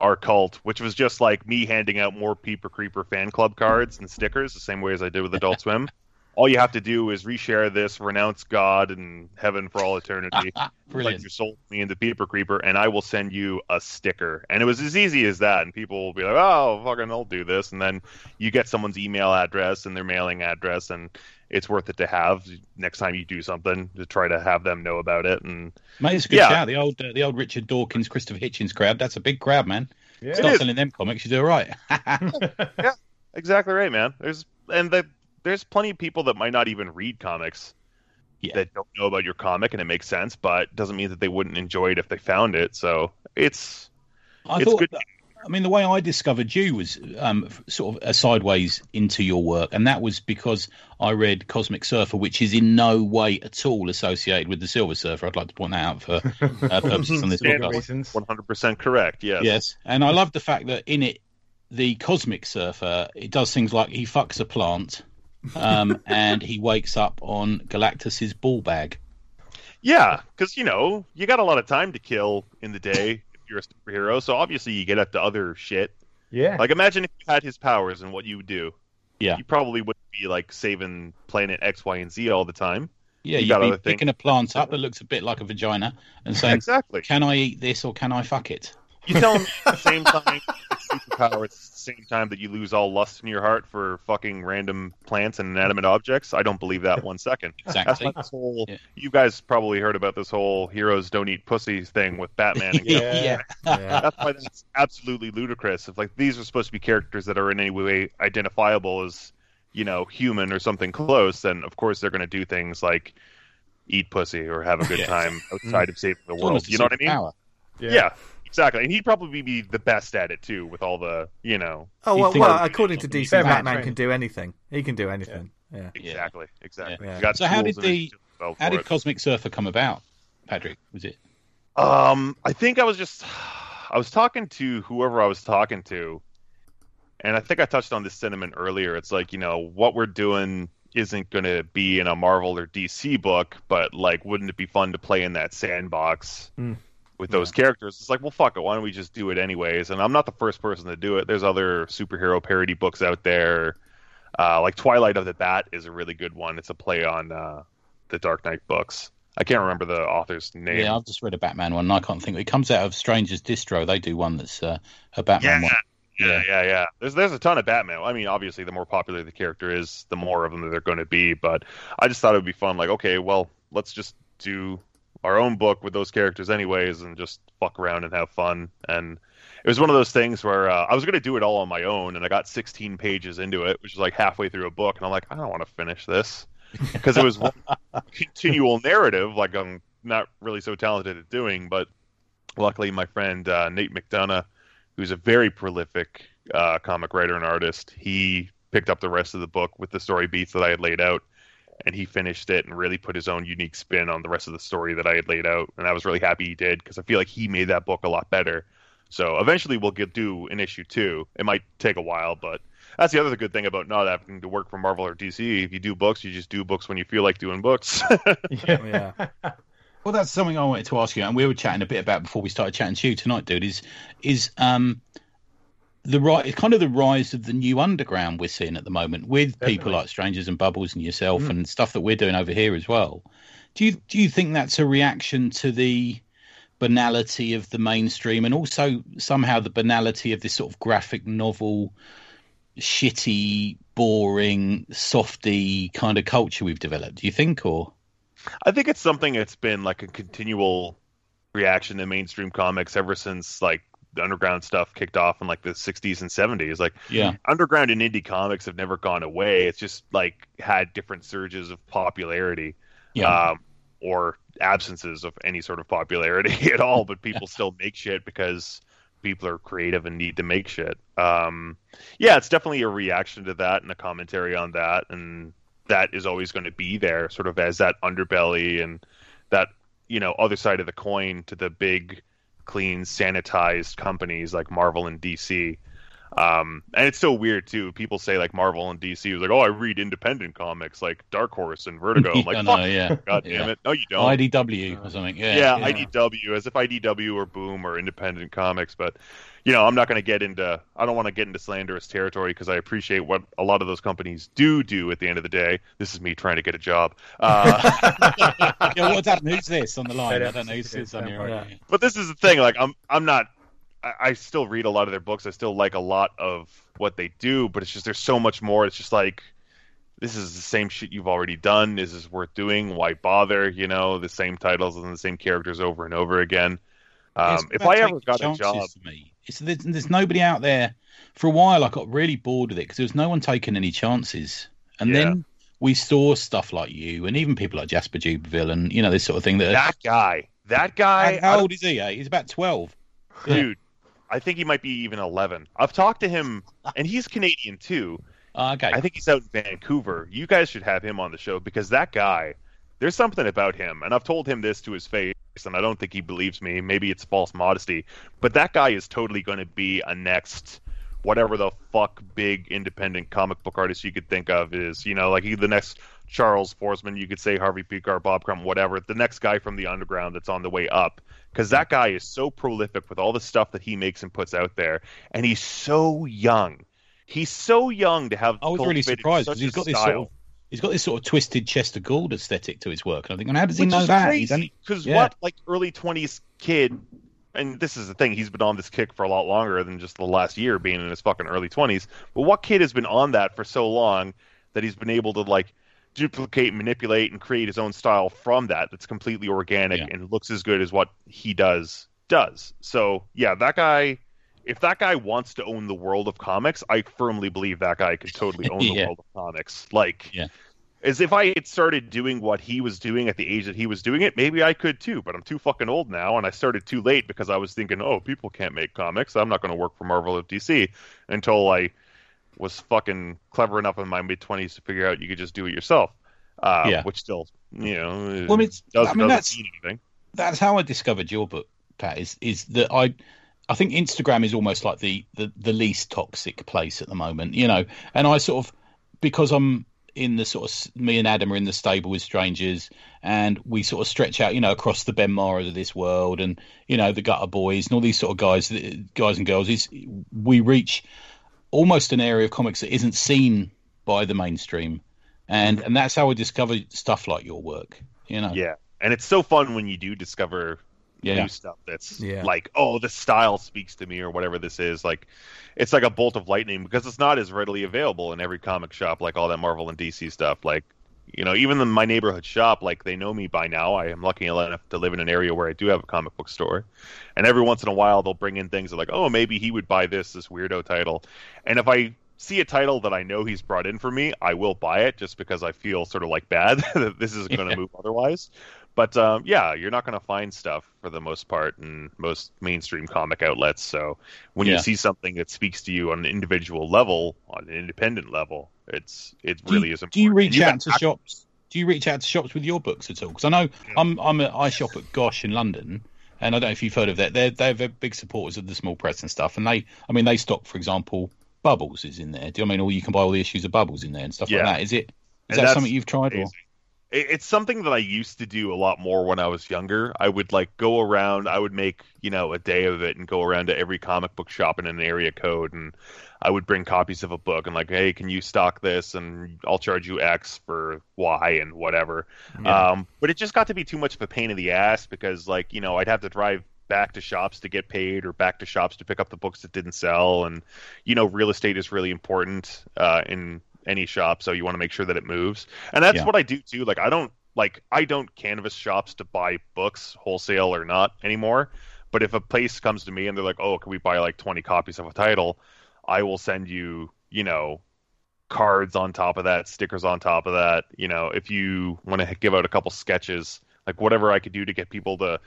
our cult, which was just like me handing out more peeper creeper fan club cards and stickers, the same way as I did with Adult Swim. All you have to do is reshare this, renounce God and heaven for all eternity, like you sold me into Peeper Creeper, and I will send you a sticker. And it was as easy as that. And people will be like, "Oh, fucking, I'll do this." And then you get someone's email address and their mailing address, and it's worth it to have next time you do something to try to have them know about it. And Mate, it's a good Yeah. shout. The old, uh, the old Richard Dawkins, Christopher Hitchens crowd. That's a big crowd, man. Yeah. Start selling them comics, you do all right. Yeah, exactly right, man. There's and the, there's plenty of people that might not even read comics. Yeah. That don't know about your comic, and it makes sense, but doesn't mean that they wouldn't enjoy it if they found it. So it's I It's thought. good. I mean, the way I discovered you was um, sort of a sideways into your work, and that was because I read Cosmic Surfer, which is in no way at all associated with the Silver Surfer. I'd like to point that out for uh, purposes on this Standard podcast. 100% correct. Yes. Yes, and I love the fact that in it, the Cosmic Surfer, it does things like he fucks a plant, um, and he wakes up on Galactus's ball bag. Yeah, because you know you got a lot of time to kill in the day if you're a superhero. So obviously you get up to other shit. Yeah. Like imagine if you had his powers and what you would do. Yeah. You probably wouldn't be like saving planet X, Y, and Z all the time. Yeah, You you'd got be other things. picking a plant up that looks a bit like a vagina and saying, exactly. "Can I eat this or can I fuck it?" You tell me at the same time it's superpower, it's the same time that you lose all lust in your heart for fucking random plants and inanimate objects. I don't believe that one second. Exactly. like this whole. Yeah. You guys probably heard about this whole heroes don't eat pussy thing with Batman. And Yeah. yeah. Yeah. that's why that's absolutely ludicrous. If like these are supposed to be characters that are in any way identifiable as, you know, human or something close, then of course they're going to do things like eat pussy or have a good Yeah. time outside of saving the world. You know what I mean? superpower. Yeah. Exactly. And he'd probably be the best at it too, with all the, you know, Oh well, well according to DC, Batman right? can do anything. He can do anything. Yeah. exactly, exactly. Yeah. Got So how did the- How did it. Cosmic Surfer come about, Patrick? Was it? Um, I think I was just, I was talking to whoever I was talking to, and I think I touched on this sentiment earlier. It's like you know what we're doing isn't going to be in a Marvel or DC book, but like, wouldn't it be fun to play in that sandbox Hmm. With those characters? It's like, well, fuck it. Why don't we just do it anyways? And I'm not the first person to do it. There's other superhero parody books out there. Uh, like Twilight of the Bat is a really good one. It's a play on uh, the Dark Knight books. I can't remember the author's name. Yeah, I've just read a Batman one. and I can't think. It comes out of Strangers Distro. They do one that's uh, a Batman Yeah. one. Yeah, yeah, yeah. There's there's a ton of Batman. I mean, obviously, the more popular the character is, the more of them that they're going to be. But I just thought it would be fun. Like, okay, well, let's just do our own book with those characters, anyways, and just fuck around and have fun. And it was one of those things where uh, I was going to do it all on my own, and I got 16 pages into it, which is like halfway through a book, and I'm like, I don't want to finish this because it was one continual narrative. Like I'm not really so talented at doing, but luckily, my friend uh, Nate McDonough who's a very prolific uh, comic writer and artist. He picked up the rest of the book with the story beats that I had laid out, and he finished it and really put his own unique spin on the rest of the story that I had laid out. And I was really happy he did because I feel like he made that book a lot better. So eventually we'll get do an issue two. It might take a while, but that's the other good thing about not having to work for Marvel or DC. If you do books, you just do books when you feel like doing books. Yeah. Yeah. Well, that's something I wanted to ask you, and we were chatting a bit about before we started chatting to you tonight, dude. Is is um the right it's kind of the rise of the new underground we're seeing at the moment with people like Strangers and Bubbles and yourself Mm. and stuff that we're doing over here as well. Do you do you think that's a reaction to the banality of the mainstream and also somehow the banality of this sort of graphic novel shitty boring softy kind of culture we've developed do you think or I think it's something that's been like a continual reaction to mainstream comics ever since like the underground stuff kicked off in like the 60s and 70s. Like Yeah. underground and indie comics have never gone away. It's just like had different surges of popularity. Yeah. um, or absences of any sort of popularity at all. But people still make shit because people are creative and need to make shit. Um, yeah, it's definitely a reaction to that and a commentary on that, and that is always going to be there, sort of as that underbelly and that you know other side of the coin to the big, clean, sanitized companies like Marvel and DC. Um, and it's so weird too. People say like Marvel and DC was like, oh, I read independent comics like Dark Horse and Vertigo. I'm like, I fuck yeah. God damn Yeah. it. No, you don't. IDW or something. Yeah. yeah, yeah. IDW, as if IDW or Boom or independent comics. But, you know, I'm not going to get into, I don't want to get into slanderous territory because I appreciate what a lot of those companies do do at the end of the day. This is me trying to get a job. Uh, yeah, what's happened? Who's this on the line? I don't know who sits on your but this is the thing. Like, I'm, I'm not, I, I still read a lot of their books. I still like a lot of what they do, but it's just, there's so much more. It's just like, this is the same shit you've already done. Is this worth doing? Why bother? You know, the same titles and the same characters over and over again. Um, if I ever got a job, me, it's there's, there's nobody out there. For a while, I got really bored with it because there was no one taking any chances, and Yeah. then we saw stuff like you, and even people like Jasper Jubaville, and you know this sort of thing. That, that guy, that guy, how, how old is he? eh? He's about twelve. dude, I think he might be even 11. I've talked to him, and he's Canadian too. Ah, okay, I think he's out in Vancouver. You guys should have him on the show because that guy, there's something about him, and I've told him this to his face, and I don't think he believes me. Maybe it's false modesty, but that guy is totally going to be a next. Whatever the fuck big independent comic book artist you could think of is, you know, like he- the next Charles Forsman, you could say Harvey Pekar, Bob Crumb, whatever, the next guy from the underground that's on the way up. Because that guy is so prolific with all the stuff that he makes and puts out there, and he's so young. He's so young to have. I was really surprised because he's got this style. sort of he's got this sort of twisted Chester Gould aesthetic to his work, and I think, thinking, how does he Which know that? He's crazy only- because yeah. what like early twenties kid, and this is the thing, he's been on this kick for a lot longer than just the last year being in his fucking early twenties. But what kid has been on that for so long that he's been able to like duplicate, manipulate, and create his own style from that that's completely organic Yeah. and looks as good as what he does does. So yeah, that guy. If that guy wants to own the world of comics, I firmly believe that guy could totally own the Yeah. world of comics. Like, Yeah. as if I had started doing what he was doing at the age that he was doing it, maybe I could too. But I'm too fucking old now, and I started too late because I was thinking, oh, people can't make comics. I'm not going to work for Marvel or DC until I was fucking clever enough in my mid 20s to figure out you could just do it yourself. Uh, Yeah. Which still, you know, Well, it's- does, I mean, doesn't that's- mean anything. that's how I discovered your book, Pat. Is is that I I think Instagram is almost like the, the the least toxic place at the moment, you know. And I sort of because I'm in the sort of me and Adam are in the stable with strangers, and we sort of stretch out, you know, across the Ben Marras of this world, and you know the Gutter Boys and all these sort of guys, guys and girls. Is we reach almost an area of comics that isn't seen by the mainstream, and and that's how I discovered stuff like your work, you know. Yeah. And it's so fun when you do discover Yeah. new stuff that's Yeah. like, oh, this style speaks to me or whatever this is. Like, it's like a bolt of lightning because it's not as readily available in every comic shop like all that Marvel and DC stuff. Like, you know, even in my neighborhood shop, like they know me by now. I am lucky enough to live in an area where I do have a comic book store, and every once in a while they'll bring in things like, oh, maybe he would buy this this weirdo title, and if I see a title that I know he's brought in for me, I will buy it just because I feel sort of like bad that this is going to Yeah. move otherwise. But um, yeah, you're not going to find stuff for the most part in most mainstream comic outlets. So when Yeah. you see something that speaks to you on an individual level, on an independent level, it's it do really you, is important. Do you reach got out to shops? Do you reach out to shops with your books at all? Because I know I'm I'm a, I shop at Gosh in London, and I don't know if you've heard of that. They're they're big supporters of the small press and stuff, and they I mean they stock, for example, Bubbles is in there. Do you know I mean? Or you can buy all the issues of Bubbles in there and stuff Yeah. like that. Is it? Is And that something you've tried? Or? amazing. It's something that I used to do a lot more when I was younger. I would like go around. I would make you know a day of it and go around to every comic book shop in an area code, and I would bring copies of a book and like, hey, can you stock this? And I'll charge you X for Y and whatever. Yeah. Um, but it just got to be too much of a pain in the ass because like you know I'd have to drive back to shops to get paid or back to shops to pick up the books that didn't sell, and you know real estate is really important uh, in any shop, so you want to make sure that it moves. And that's Yeah. what I do too. Like I don't like I don't canvas shops to buy books wholesale or not anymore. But if a place comes to me and they're like, "Oh, can we buy like 20 copies of a title?" I will send you, you know, cards on top of that, stickers on top of that. You know, if you want to give out a couple sketches, like whatever I could do to get people to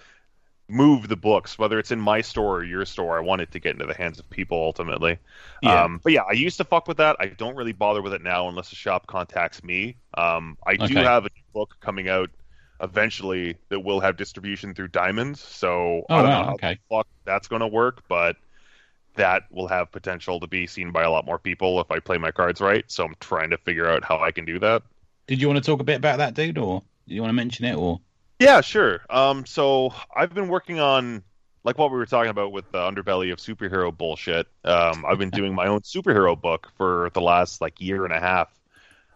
move the books, whether it's in my store or your store, I want it to get into the hands of people ultimately. Yeah. Um, but yeah, I used to fuck with that. I don't really bother with it now unless a shop contacts me. Um, I do have a book coming out eventually that will have distribution through Diamonds. So Oh, I don't wow, know how okay. the fuck that's going to work, but that will have potential to be seen by a lot more people if I play my cards right. So I'm trying to figure out how I can do that. Did you want to talk a bit about that, dude, or do you want to mention it, or Yeah, sure. Um, so I've been working on like what we were talking about with the underbelly of superhero bullshit. Um, I've been doing my own superhero book for the last like year and a half.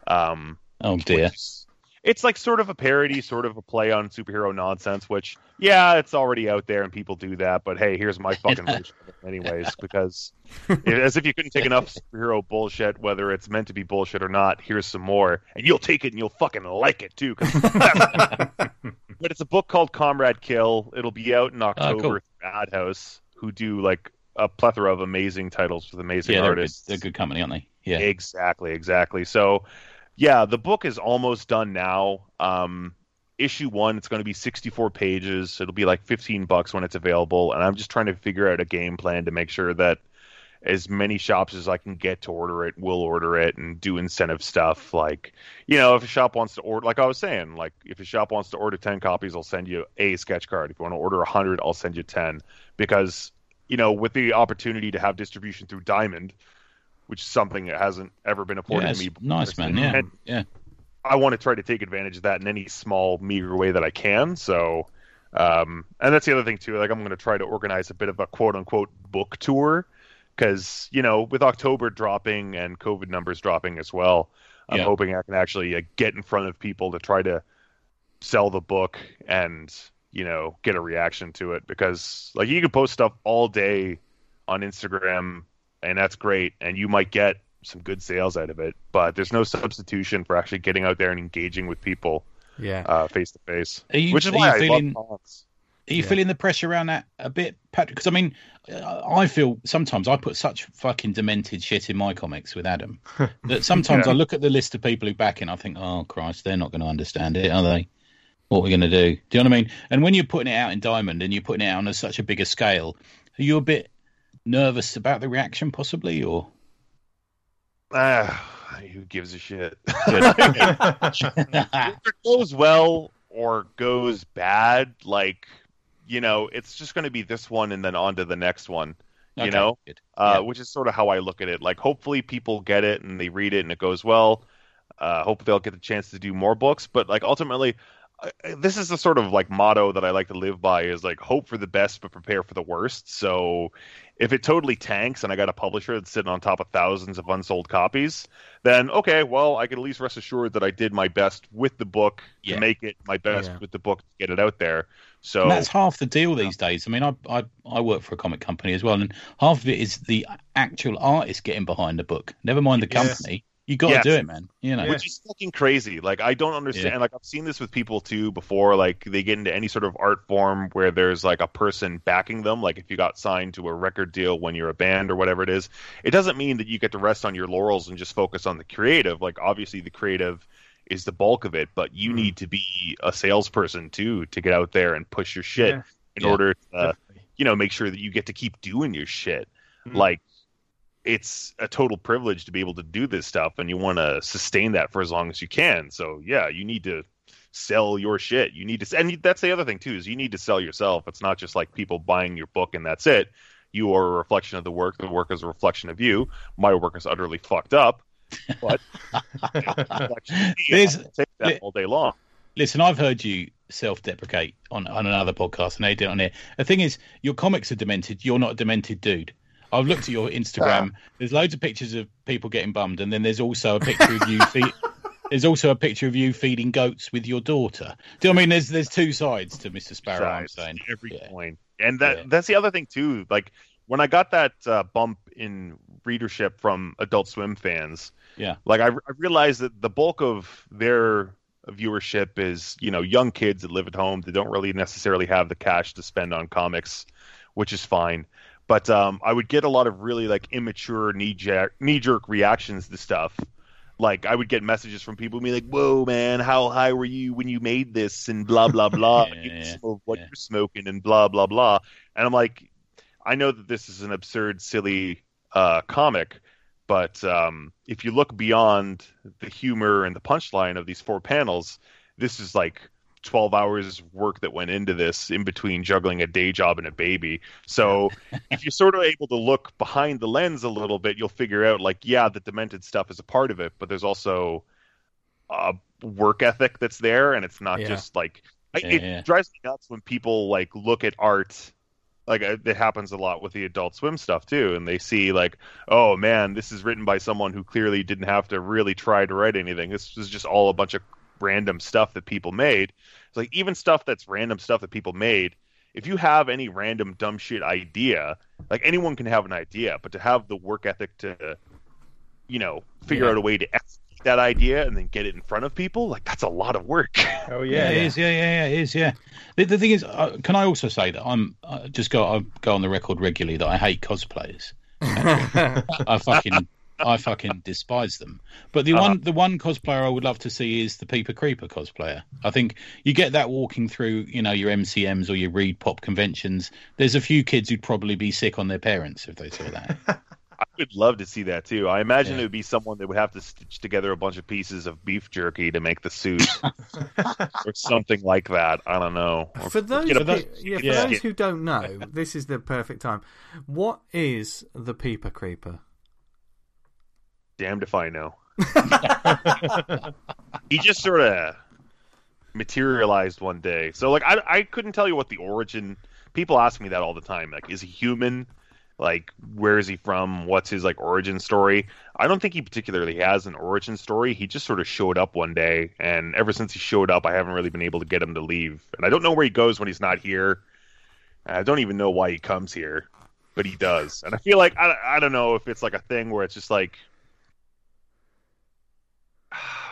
Um, oh dear, which it's like sort of a parody, sort of a play on superhero nonsense. Which, yeah, it's already out there and people do that. But hey, here's my fucking version anyways. Because it- as if you couldn't take enough superhero bullshit, whether it's meant to be bullshit or not. Here's some more, and you'll take it and you'll fucking like it too. but it's a book called Comrade Kill. It'll be out in ah, October. cool. through Madhouse, who do like a plethora of amazing titles with amazing yeah, they're good, artists. they're good company, aren't they? Yeah, Exactly, exactly. So, yeah, the book is almost done now. Um, issue one, it's going to be 64 pages. It'll be like 15 bucks when it's available, and I'm just trying to figure out a game plan to make sure that as many shops as I can get to order it will order it and do incentive stuff. Like, you know, if a shop wants to order, like I was saying, like if a shop wants to order 10 copies, I'll send you a sketch card. If you want to order 100, I'll send you 10 because, you know, with the opportunity to have distribution through Diamond, which is something that hasn't ever been afforded yeah, to me. nice, man. Yeah, And yeah. I want to try to take advantage of that in any small, meager way that I can. So, um, and that's the other thing too. Like, I'm going to try to organize a bit of a quote unquote book tour because you know, with October dropping and COVID numbers dropping as well, I'm Yeah. hoping I can actually uh, get in front of people to try to sell the book and you know get a reaction to it because like you can post stuff all day on Instagram and that's great and you might get some good sales out of it but there's no substitution for actually getting out there and engaging with people Yeah. uh face to face Are you, which is why I feeling? love cons. Are you Yeah. feeling the pressure around that a bit, Patrick? Because I mean, uh, I feel sometimes I put such fucking demented shit in my comics with Adam that sometimes Yeah. I look at the list of people who back it and I think, oh Christ, they're not going to understand it, are they? What we're we going to do? Do you know what I mean? And when you're putting it out in Diamond and you're putting it out on a, such a bigger scale, are you a bit nervous about the reaction, possibly, or? Ah, who gives a shit if it goes well or goes bad like you know it's just going to be this one and then on to the next one you Okay, know uh, Yeah. which is sort of how I look at it. Like, hopefully, people get it and they read it and it goes well. Uh, hope they'll get the chance to do more books. But like, ultimately, this is the sort of like motto that I like to live by: is like hope for the best but prepare for the worst. So, if it totally tanks and I got a publisher that's sitting on top of thousands of unsold copies, then okay, well, I can at least rest assured that I did my best with the book Yeah. to make it my best Yeah. with the book to get it out there. So And that's half the deal these days. I mean, I, I I work for a comic company as well, and half of it is the actual artist getting behind the book. Never mind the Yes. You got Yes. to do it, man. You know. Which is fucking crazy. Like I don't understand. Like I've seen this with people too before. Like they get into any sort of art form where there's like a person backing them. Like if you got signed to a record deal when you're a band or whatever it is, it doesn't mean that you get to rest on your laurels and just focus on the creative. Like obviously the creative is the bulk of it, but you Mm. need to be a salesperson too to get out there and push your shit Yeah. in Yeah. order to uh, you know make sure that you get to keep doing your shit. Mm. Like it's a total privilege to be able to do this stuff and you want to sustain that for as long as you can. So yeah you need to sell your shit. You need to and that's the other thing too is you need to sell yourself. It's not just like people buying your book and that's it. You are a reflection of the work. The work is a reflection of you. My work is utterly fucked up but it's a reflection of me, and There's- take that all day long. Listen, I've heard you self-deprecate on on another podcast, and they did it on here. The thing is, your comics are demented. You're not a demented dude. I've looked at your Instagram. There's loads of pictures of people getting bummed, and then there's also a picture of you feed. There's also a picture of you feeding goats with your daughter. Do you know I mean? There's there's two sides to Mr. Sparrow. I'm saying every Yeah. coin. And that Yeah. that's the other thing too. Like when I got that uh, bump in readership from Adult Swim fans, Yeah. like I, I realized that the bulk of their viewership is you know young kids that live at home that don't really necessarily have the cash to spend on comics, which is fine. But um, I would get a lot of really like immature knee jerk knee jerk reactions to stuff. Like I would get messages from people being like, "Whoa, man, how high were you when you made this?" and blah blah blah. Yeah, yeah, what you're smoking and blah blah blah. And I'm like, I know that this is an absurd, silly uh, comic, but um, if you look beyond the humor and the punchline of these four panels, this is like 12 hours work that went into this in between juggling a day job and a baby. So if you're sort of able to look behind the lens a little bit, you'll figure out like, yeah, the demented stuff is a part of it, but there's also a work ethic that's there, and it's not Yeah. just like Yeah, it yeah. drives me nuts when people like look at art like uh, it happens a lot with the adult swim stuff too and they see like oh man this is written by someone who clearly didn't have to really try to write anything this was just all a bunch of random stuff that people made it's like even stuff that's random stuff that people made if you have any random dumb shit idea like anyone can have an idea but to have the work ethic to you know figure Yeah. out a way to execute that idea and then get it in front of people like that's a lot of work Oh Yeah, yeah, it is. Yeah, yeah, yeah, it is. Yeah. The, the thing is, uh, can I also say that I'm I just go I go on the record regularly that I hate cosplayers. I fucking I fucking despise them. But the Uh-huh. one the one cosplayer I would love to see is the Peeper Creeper cosplayer. I think you get that walking through, you know, your MCMs or your ReedPop conventions. There's a few kids who'd probably be sick on their parents if they saw that. I would love to see that too. I imagine Yeah. it would be someone that would have to stitch together a bunch of pieces of beef jerky to make the suit, or something like that. I don't know. Or For those, get a- pe- yeah, for yeah. those who don't know, this is the perfect time. What is the Peeper Creeper? Damned if I know. he just sort of materialized one day. So like I I couldn't tell you what the origin. People ask me that all the time. Like, is he human? Like, where is he from? What's his like origin story? I don't think he particularly has an origin story. He just sort of showed up one day, and ever since he showed up, I haven't really been able to get him to leave. And I don't know where he goes when he's not here. I don't even know why he comes here, but he does. And I feel like I I don't know if it's like a thing where it's just like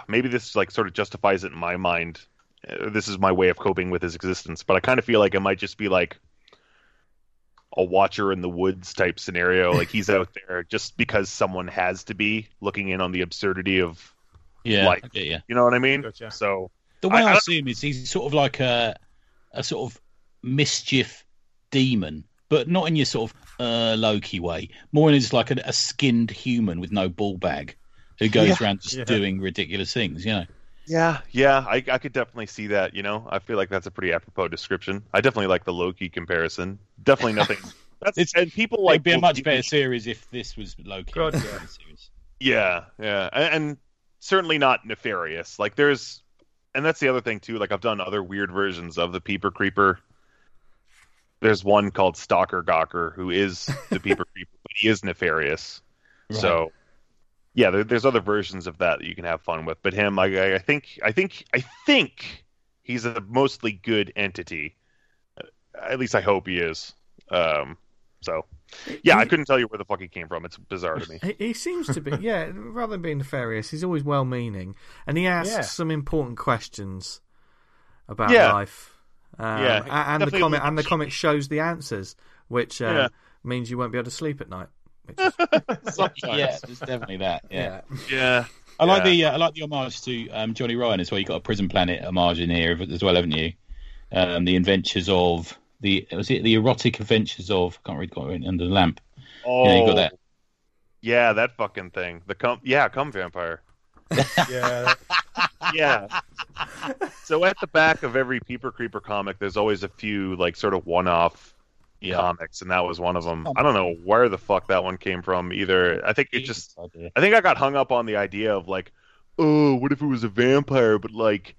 maybe this like sort of justifies it in my mind. Uh, This is my way of coping with his existence, but I kind of feel like it might just be like a watcher in the woods type scenario. Like he's out there just because someone has to be looking in on the absurdity of, Yeah, Like- I get you. you know what I mean? Gotcha. So The way I- I, I- see him is he's sort of like a a sort of mischief demon, but not in your sort of uh, Loki way. More in his like a, a skinned human with no ball bag who goes Yeah. around just Yeah. doing ridiculous things. You know. yeah, yeah, I, I could definitely see that. You know, I feel like that's a pretty apropos description. I definitely like the Loki comparison. Definitely nothing. That's It's- and people like It'd be a much keep- better series if this was Loki. God, yeah. series. Yeah, yeah, and, and certainly not nefarious. Like there's, and that's the other thing too. Like I've done other weird versions of the Peeper Creeper. There's one called Stalker Gawker who is the Peeper Creeper, but he is nefarious. So, yeah, there, there's other versions of that that you can have fun with. But him, I, I- think, I think, I think he's a mostly good entity. Uh, At least I hope he is. Um, so, yeah, I couldn't tell you where the fuck he came from. It's bizarre to me. He, he seems to be, yeah. Rather than being nefarious, he's always well-meaning, and he asks Yeah. some important questions about Yeah. life. Um, Yeah, and the comic and the comic shows the answers, which uh, Yeah. means you won't be able to sleep at night. Which is, Sometimes. yeah, there's definitely that. Yeah. yeah. Yeah. I like Yeah. the uh, I like the homage to um, Johnny Ryan as well. You got a Prison Planet homage in here as well, haven't you? Um, the adventures of the was it the erotic adventures of I can't read got it under the lamp. Oh, Yeah, you got that. Yeah, that fucking thing. The cum. Yeah, cum vampire. Yeah, Yeah. so at the back of every Peeper Creeper comic, there's always a few like sort of one-off Yeah. comics, and that was one of them. I don't know where the fuck that one came from either. I think it just, I think I got hung up on the idea of like, oh, what if it was a vampire, but like.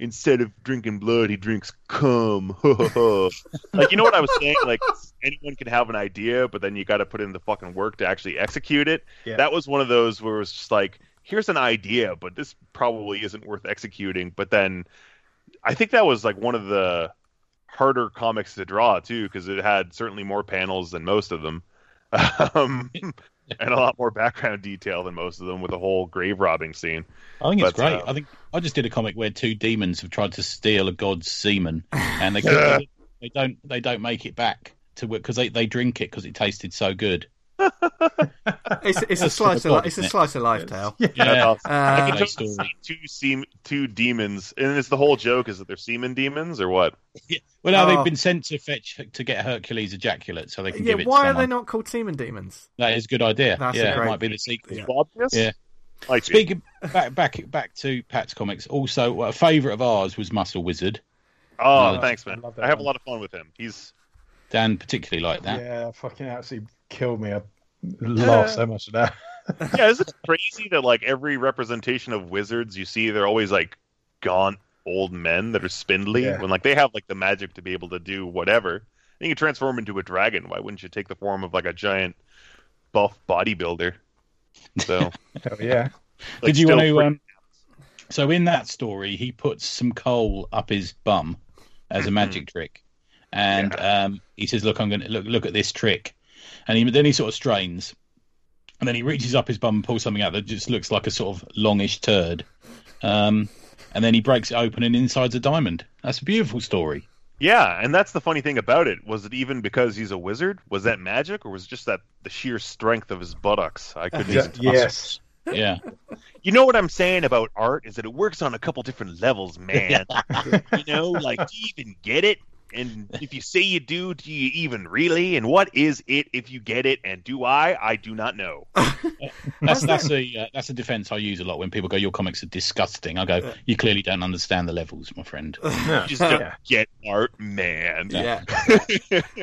Instead of drinking blood, he drinks cum. like, you know what I was saying? Like, anyone can have an idea, but then you got to put in the fucking work to actually execute it. Yeah. That was one of those where it was just like, here's an idea, but this probably isn't worth executing. But then I think that was like one of the harder comics to draw too, because it had certainly more panels than most of them. Um, and a lot more background detail than most of them, with the whole grave robbing scene. I think it's But, great. uh, I think I just did a comic where two demons have tried to steal a god's semen, and they they don't they don't make it back to because they, they drink it because it tasted so good. It's, it's a slice of li- it's a slice of life tale. Yeah, That's awesome. Uh, I can Nice totally story. see two seam, two demons, and it's the whole joke is that they're semen demons or what? Well, now Oh. they've been sent to fetch to get Hercules ejaculate so they can Yeah, give it. why to are they not called semen demons? That is a good idea. That's a yeah, great- it might be the sequel. Yeah. Yeah. Like Speaking back back back to Pat's comics, also a favourite of ours was Muscle Wizard. Oh, Uh, thanks, man. love that I have one. a lot of fun with him. He's Dan particularly liked that. Yeah, fucking absolutely killed me. I laughed so much at that. yeah. Isn't it crazy that like every representation of wizards you see, they're always like gaunt old men that are spindly Yeah. when like they have like the magic to be able to do whatever. And you can transform into a dragon. Why wouldn't you take the form of like a giant buff bodybuilder? So Hell yeah. like, Did you want to? Um, so in that story, he puts some coal up his bum as a magic trick, and um, he says, "Look, I'm going to look look at this trick," and he, then he sort of strains, and then he reaches up his bum and pulls something out that just looks like a sort of longish turd, um, and then he breaks it open and inside's a diamond. That's a beautiful story. Yeah, and that's the funny thing about it. Was it even because he's a wizard? Was that magic, or was it just that the sheer strength of his buttocks? I couldn't Yeah, yes. Yeah, You know what I'm saying about art is that it works on a couple different levels, man. you know, like do you even get it? And if you say you do, do you even really? And what is it if you get it? And do I? I do not know. that's that's a uh, that's a defense I use a lot when people go, "Your comics are disgusting." I go, "You clearly don't understand the levels, my friend." You just don't Yeah. get art, man. Yeah.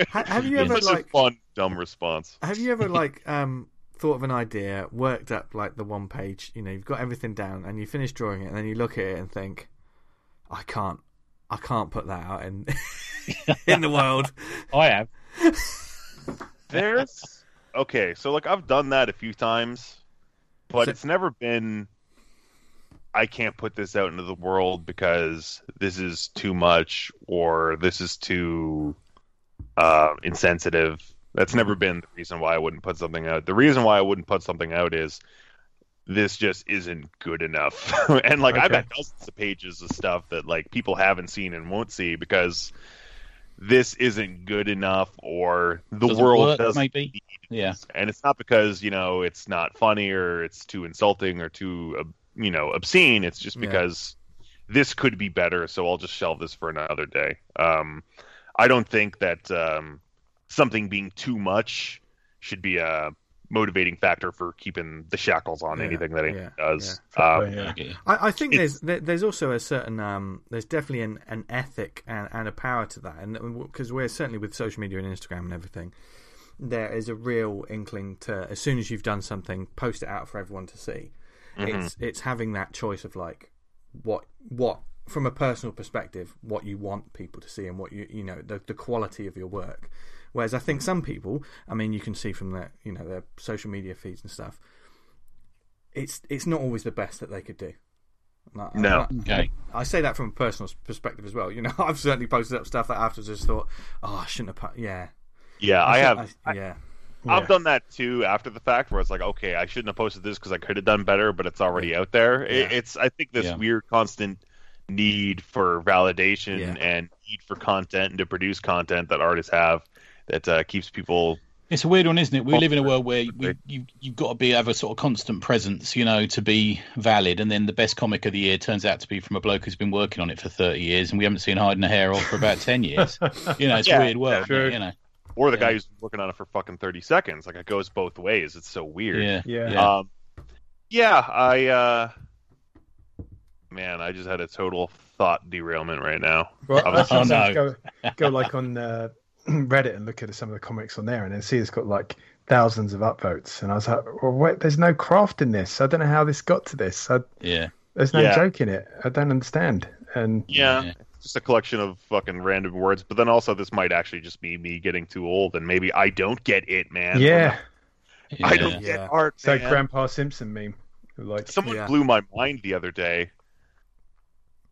Ha- have you ever Such like a fun, dumb response. have you ever like um thought of an idea, worked up like the one page, you know, you've got everything down and you finish drawing it and then you look at it and think, I can't I can't put that out in in the world. I am. There's okay, so like I've done that a few times, but So- it's never been. I can't put this out into the world because this is too much or this is too uh, insensitive. That's never been the reason why I wouldn't put something out. The reason why I wouldn't put something out is this just isn't good enough. and like I've Okay. got dozens of pages of stuff that like people haven't seen and won't see because this isn't good enough or the Doesn't world work, doesn't maybe. need Yeah. and it's not because you know it's not funny or it's too insulting or too uh, you know obscene it's just Yeah. because this could be better so i'll just shelve this for another day um i don't think that um something being too much should be a motivating factor for keeping the shackles on Yeah, anything that it yeah, does yeah. um, Yeah. Okay. I, I think It's- there's there's also a certain um, there's definitely an, an ethic and, and a power to that, and because we're certainly with social media and Instagram and everything, there is a real inkling to as soon as you've done something, post it out for everyone to see. Mhm. It's it's having that choice of like what what from a personal perspective what you want people to see and what you you know the the quality of your work. Whereas I think some people, I mean, you can see from their you know their social media feeds and stuff, it's it's not always the best that they could do. And I- No. I, mm-hmm. Okay. I say that from a personal perspective as well. You know, I've certainly posted up stuff that afterwards just thought, oh, I shouldn't have. Put, yeah, yeah i should- have I- yeah, I've Yeah. done that too after the fact, where it's like, okay, I shouldn't have posted this because I could have done better, but it's already out there. It, Yeah. it's I think this Yeah. weird constant need for validation Yeah. and need for content and to produce content that artists have that uh, keeps people. It's a weird one, isn't it? We live in a world where we, you, you've got to be have a sort of constant presence, you know, to be valid. And then the best comic of the year turns out to be from a bloke who's been working on it for 30 years, and we haven't seen hiding a hair off for about 10 years. You know, it's Yeah, a weird world, sure. you know. Or the Yeah. guy who's working on it for fucking thirty seconds. Like it goes both ways. It's so weird. Yeah. Yeah. Yeah. Um, yeah, I. Uh, man, I just had a total thought derailment right now. Well, Oh, I sometimes no. go go like on uh, Reddit and look at some of the comics on there, and then see it's got like thousands of upvotes, and I was like, well, wait, there's no craft in this. I don't know how this got to this. I, Yeah. there's no Yeah. joke in it. I don't understand. And Yeah, Yeah. just a collection of fucking random words. But then also, this might actually just be me getting too old, and maybe I don't get it, man. yeah, yeah. I don't Yeah. get art. it's that man. Grandpa Simpson meme. Like, Someone Yeah. blew my mind the other day.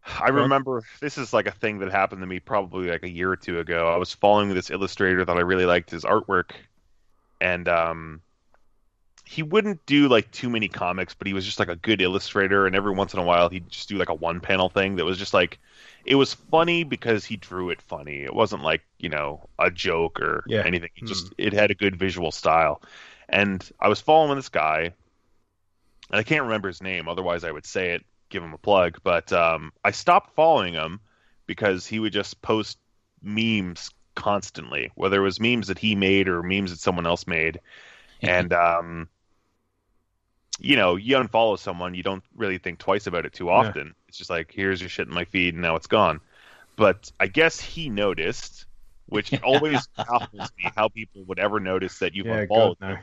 I remember this is like a thing that happened to me probably like a year or two ago. I was following this illustrator that I really liked his artwork, and um, he wouldn't do like too many comics, but he was just like a good illustrator. And every once in a while, he'd just do like a one panel thing that was just like it was funny because he drew it funny. It wasn't like you know a joke or Yeah. anything. It just it had a good visual style. And I was following this guy, and I can't remember his name. Otherwise, I would say it, give him a plug. But um, I stopped following him because he would just post memes constantly, whether it was memes that he made or memes that someone else made. And um, you know, you unfollow someone, you don't really think twice about it too often. It's just like, here's your shit in my feed, and now it's gone. But I guess he noticed, which always baffles me how people would ever notice that you've Yeah, unfollowed no.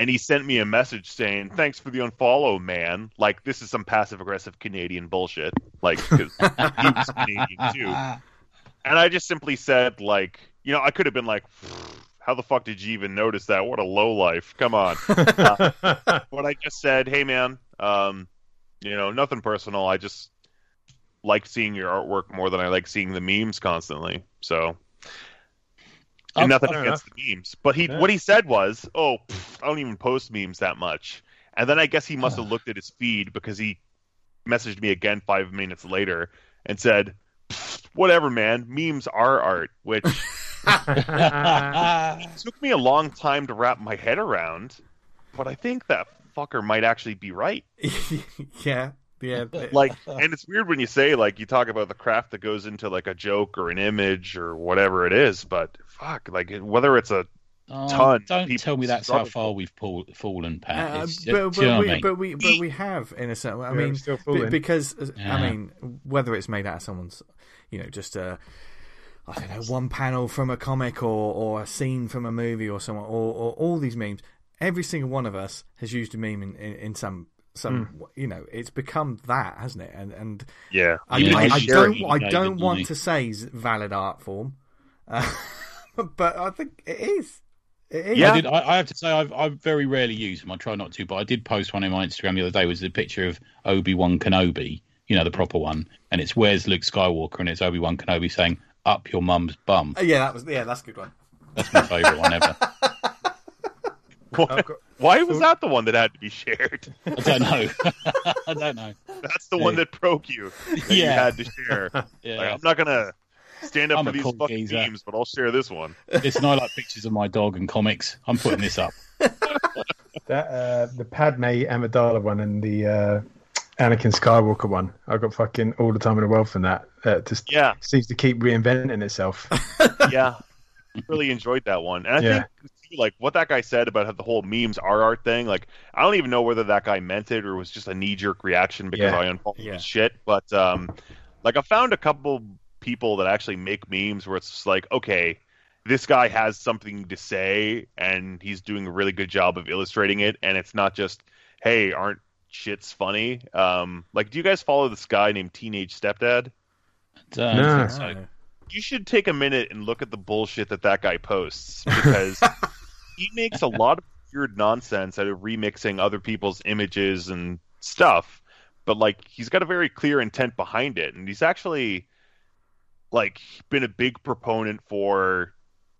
And he sent me a message saying, "Thanks for the unfollow, man." Like this is some passive aggressive Canadian bullshit. Like 'cause he was Canadian too, and I just simply said, like, you know, I could have been like, "How the fuck did you even notice that? What a low life! Come on." Uh, but I just said, "Hey, man, um, you know, nothing personal. I just like seeing your artwork more than I like seeing the memes constantly." So. And nothing against the memes, but he Yeah. what he said was, "Oh, pff, I don't even post memes that much." And then I guess he must have looked at his feed because he messaged me again five minutes later and said, "Whatever, man. Memes are art," which took me a long time to wrap my head around. But I think that fucker might actually be right. yeah, yeah. Like, and it's weird when you say like you talk about the craft that goes into like a joke or an image or whatever it is, but fuck, like whether it's a Oh, ton don't tell me that's how far we've pull, fallen, Pat. Uh, It's- but, do you know but, what I we, mean? but we but we have in a certain way. I Yeah, mean, we're still be- because uh, I mean, whether it's made out of someone's, you know, just a, I don't know, one panel from a comic or or a scene from a movie or someone or, or all these memes. Every single one of us has used a meme in, in, in some some Hmm. you know it's become that hasn't it and and yeah. I, Yeah, I, you I don't I don't want you? to say is valid art form uh, but I think it is it is Yeah. I, did, I, I have to say, I've, I very rarely use them. I try not to, but I did post one on my Instagram the other day. Was a picture of Obi Wan Kenobi, you know, the proper one, and it's where's Luke Skywalker, and it's Obi Wan Kenobi saying "Up your mum's bum." Uh, yeah that was yeah that's a good one That's my favourite one ever. Why, why was that the one that had to be shared? I don't know. I don't know. That's the one that broke you. That you Yeah. had to share. Like, Yeah. I'm not gonna stand up I'm for these cool fucking geezer. memes, but I'll share this one. It's not like pictures of my dog and comics. I'm putting this up. That uh, the Padme Amidala one and the uh, Anakin Skywalker one. I got fucking all the time in the world from that. That just Yeah, seems to keep reinventing itself. yeah. really enjoyed that one. And I Yeah. think too, like what that guy said about how the whole memes are art thing, like I don't even know whether that guy meant it or was just a knee jerk reaction because Yeah. I unfollowed Yeah. his shit. But um like I found a couple people that actually make memes where it's just like, okay, this guy has something to say and he's doing a really good job of illustrating it and it's not just, hey, aren't shits funny? Um like do you guys follow this guy named Teenage Stepdad? Uh, No. You should take a minute and look at the bullshit that that guy posts because he makes a lot of weird nonsense out of remixing other people's images and stuff but like he's got a very clear intent behind it and he's actually like been a big proponent for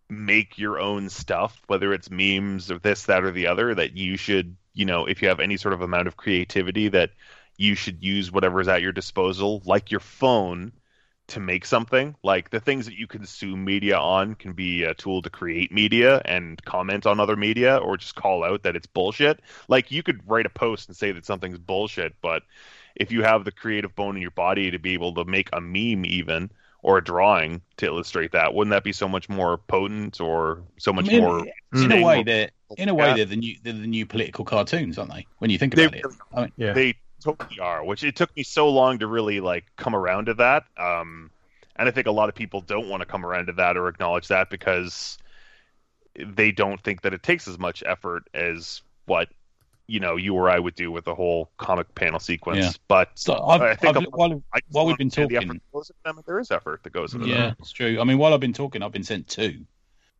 make your own stuff whether it's memes or this that or the other that you should you know if you have any sort of amount of creativity that you should use whatever is at your disposal like your phone to make something. Like the things that you consume media on can be a tool to create media and comment on other media or just call out that it's bullshit. Like you could write a post and say that something's bullshit, but if you have the creative bone in your body to be able to make a meme even or a drawing to illustrate that, wouldn't that be so much more potent or so much I mean, more in a way, more- they're in a way Yeah. they're the new they're the new political cartoons, aren't they? When you think They about it, I mean, Yeah. they totally are which it took me so long to really like come around to that um and i think a lot of people don't want to come around to that or acknowledge that because they don't think that it takes as much effort as what you know you or i would do with the whole comic panel sequence Yeah. but so I've, I think I've- while, while we've been understand the effort talking- that goes into them, there is effort that goes into yeah, them it's true. I mean, while I've been talking, I've been sent two.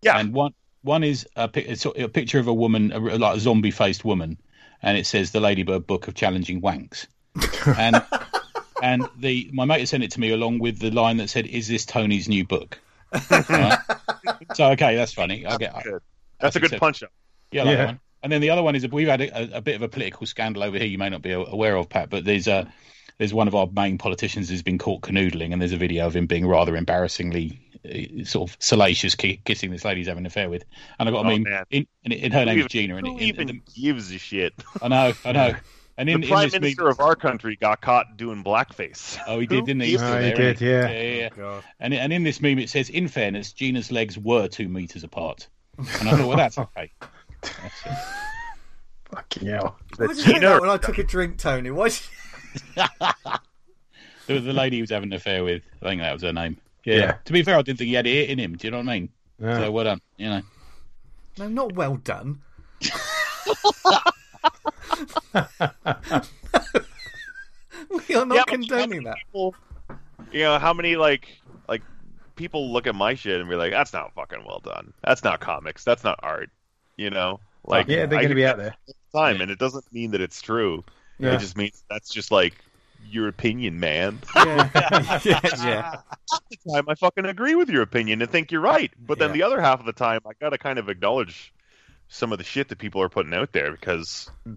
Yeah. and one one is a, pic- a picture of a woman, a, like a zombie faced woman, and it says the Ladybird Book of Challenging Wanks, and and the my mate sent it to me along with the line that said, "Is this Tony's new book?" Right? So okay, that's funny. I get Good. that's, That's a good accept- punch up yeah, like Yeah. one. And then the other one is we've had a, a bit of a political scandal over here. You may not be aware of, Pat, but there's a there's one of our main politicians who's been caught canoodling, and there's a video of him being rather embarrassingly Uh, sort of salacious ki- kissing this lady's having an affair with. And I've got, I Oh, mean, in, in, in her name Who is Gina, and Who in, even in, gives a shit? I know, I know. And in, the in prime this minister meme- of our country got caught doing blackface. Oh, he did, didn't he? gives Oh, he there, isn't did, yeah. yeah, oh, yeah. God. And and in this meme it says, in fairness, Gina's legs were two meters apart. And I thought, well, that's okay. That's it. Fucking hell. Why did you say that when I took a drink, Tony? Why? did you- The, the lady he was having an affair with, I think that was her name. Yeah. Yeah. To be fair, I didn't think he had it in him. Do you know what I mean? No. So well done. You know. No, not well done. we are not Yeah, condoning that. People, you know, how many like like people look at my shit and be like, "That's not fucking well done. That's not comics. That's not art." You know, like yeah, they're I going to get be out there. all the time, and it doesn't mean that it's true. Yeah. It just means that's just like your opinion, man. Yeah, yeah, yeah. half the time I fucking agree with your opinion and think you're right. But then Yeah. the other half of the time I gotta kind of acknowledge some of the shit that people are putting out there because Yeah.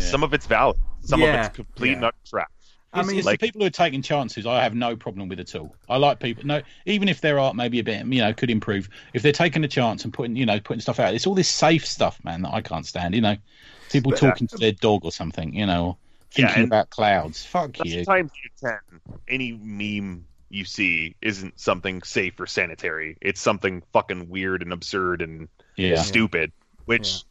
some of it's valid. Some Yeah, of it's complete yeah. nut trash. I mean, it's like- the people who are taking chances. I have no problem with at all. I like people. No, even if their art maybe a bit, you know, could improve. If they're taking a chance and putting, you know, putting stuff out, it's all this safe stuff, man, that I can't stand. You know, people But, uh, talking to their dog or something. You know, or Yeah, thinking about clouds. Fuck you. Sometimes you ten, any meme you see isn't something safe or sanitary. It's something fucking weird and absurd and Yeah. stupid. Which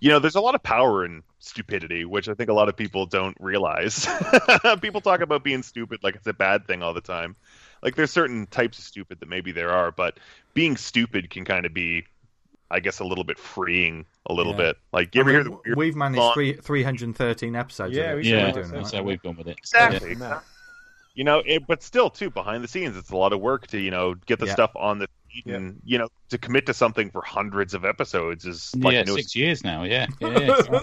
you know, there's a lot of power in stupidity, which I think a lot of people don't realize. people talk about being stupid like it's a bad thing all the time. Like there's certain types of stupid that maybe there are, but being stupid can kind of be, I guess, a little bit freeing. A little Yeah. bit. Like you I ever mean, hear the we've managed song- three, 313 episodes. Yeah, we so Yeah, we're do doing that's all how right. we've gone with it. Exactly. No. You know, it, but still, too, behind the scenes, it's a lot of work to you know get the Yeah. stuff on the feed and you know to commit to something for hundreds of episodes is Yeah, like yeah no six years now. Yeah, yeah. yeah.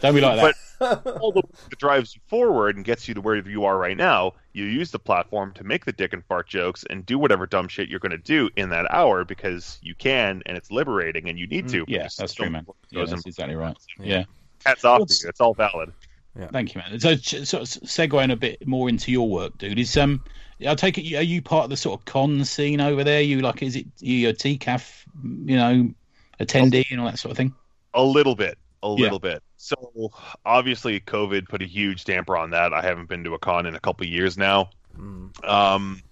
Don't be like that. But all the work that drives you forward and gets you to where you are right now, you use the platform to make the dick and fart jokes and do whatever dumb shit you're going to do in that hour because you can and it's liberating and you need to. Mm, yeah, that's true, man. Yeah, that's exactly right. Yeah. Yeah. Hats off What's- to you. It's all valid. Thank you, man. So, ch- sort of segueing a bit more into your work, dude. Is um, I take it, are you part of the sort of con scene over there? You like, is it you a TCAF, you know, attendee and all that sort of thing? A little bit. A Yeah. little bit. So obviously, COVID put a huge damper on that. I haven't been to a con in a couple of years now. Mm. Um,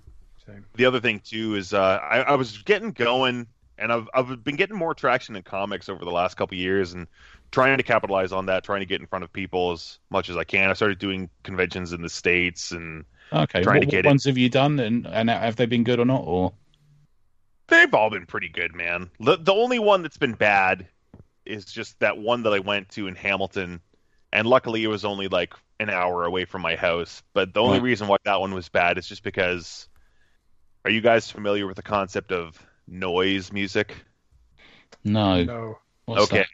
Same. the other thing too is uh, I, I was getting going, and I've I've been getting more traction in comics over the last couple of years, and trying to capitalize on that, trying to get in front of people as much as I can. I started doing conventions in the states, and Okay. Trying what, to what get it. What ones have you done, and and have they been good or not? Or they've all been pretty good, man. The the only one that's been bad is just that one that I went to in Hamilton, and luckily it was only like an hour away from my house. But the only Right. reason why that one was bad is just because. Are you guys familiar with the concept of noise music? no? No. What's okay. that?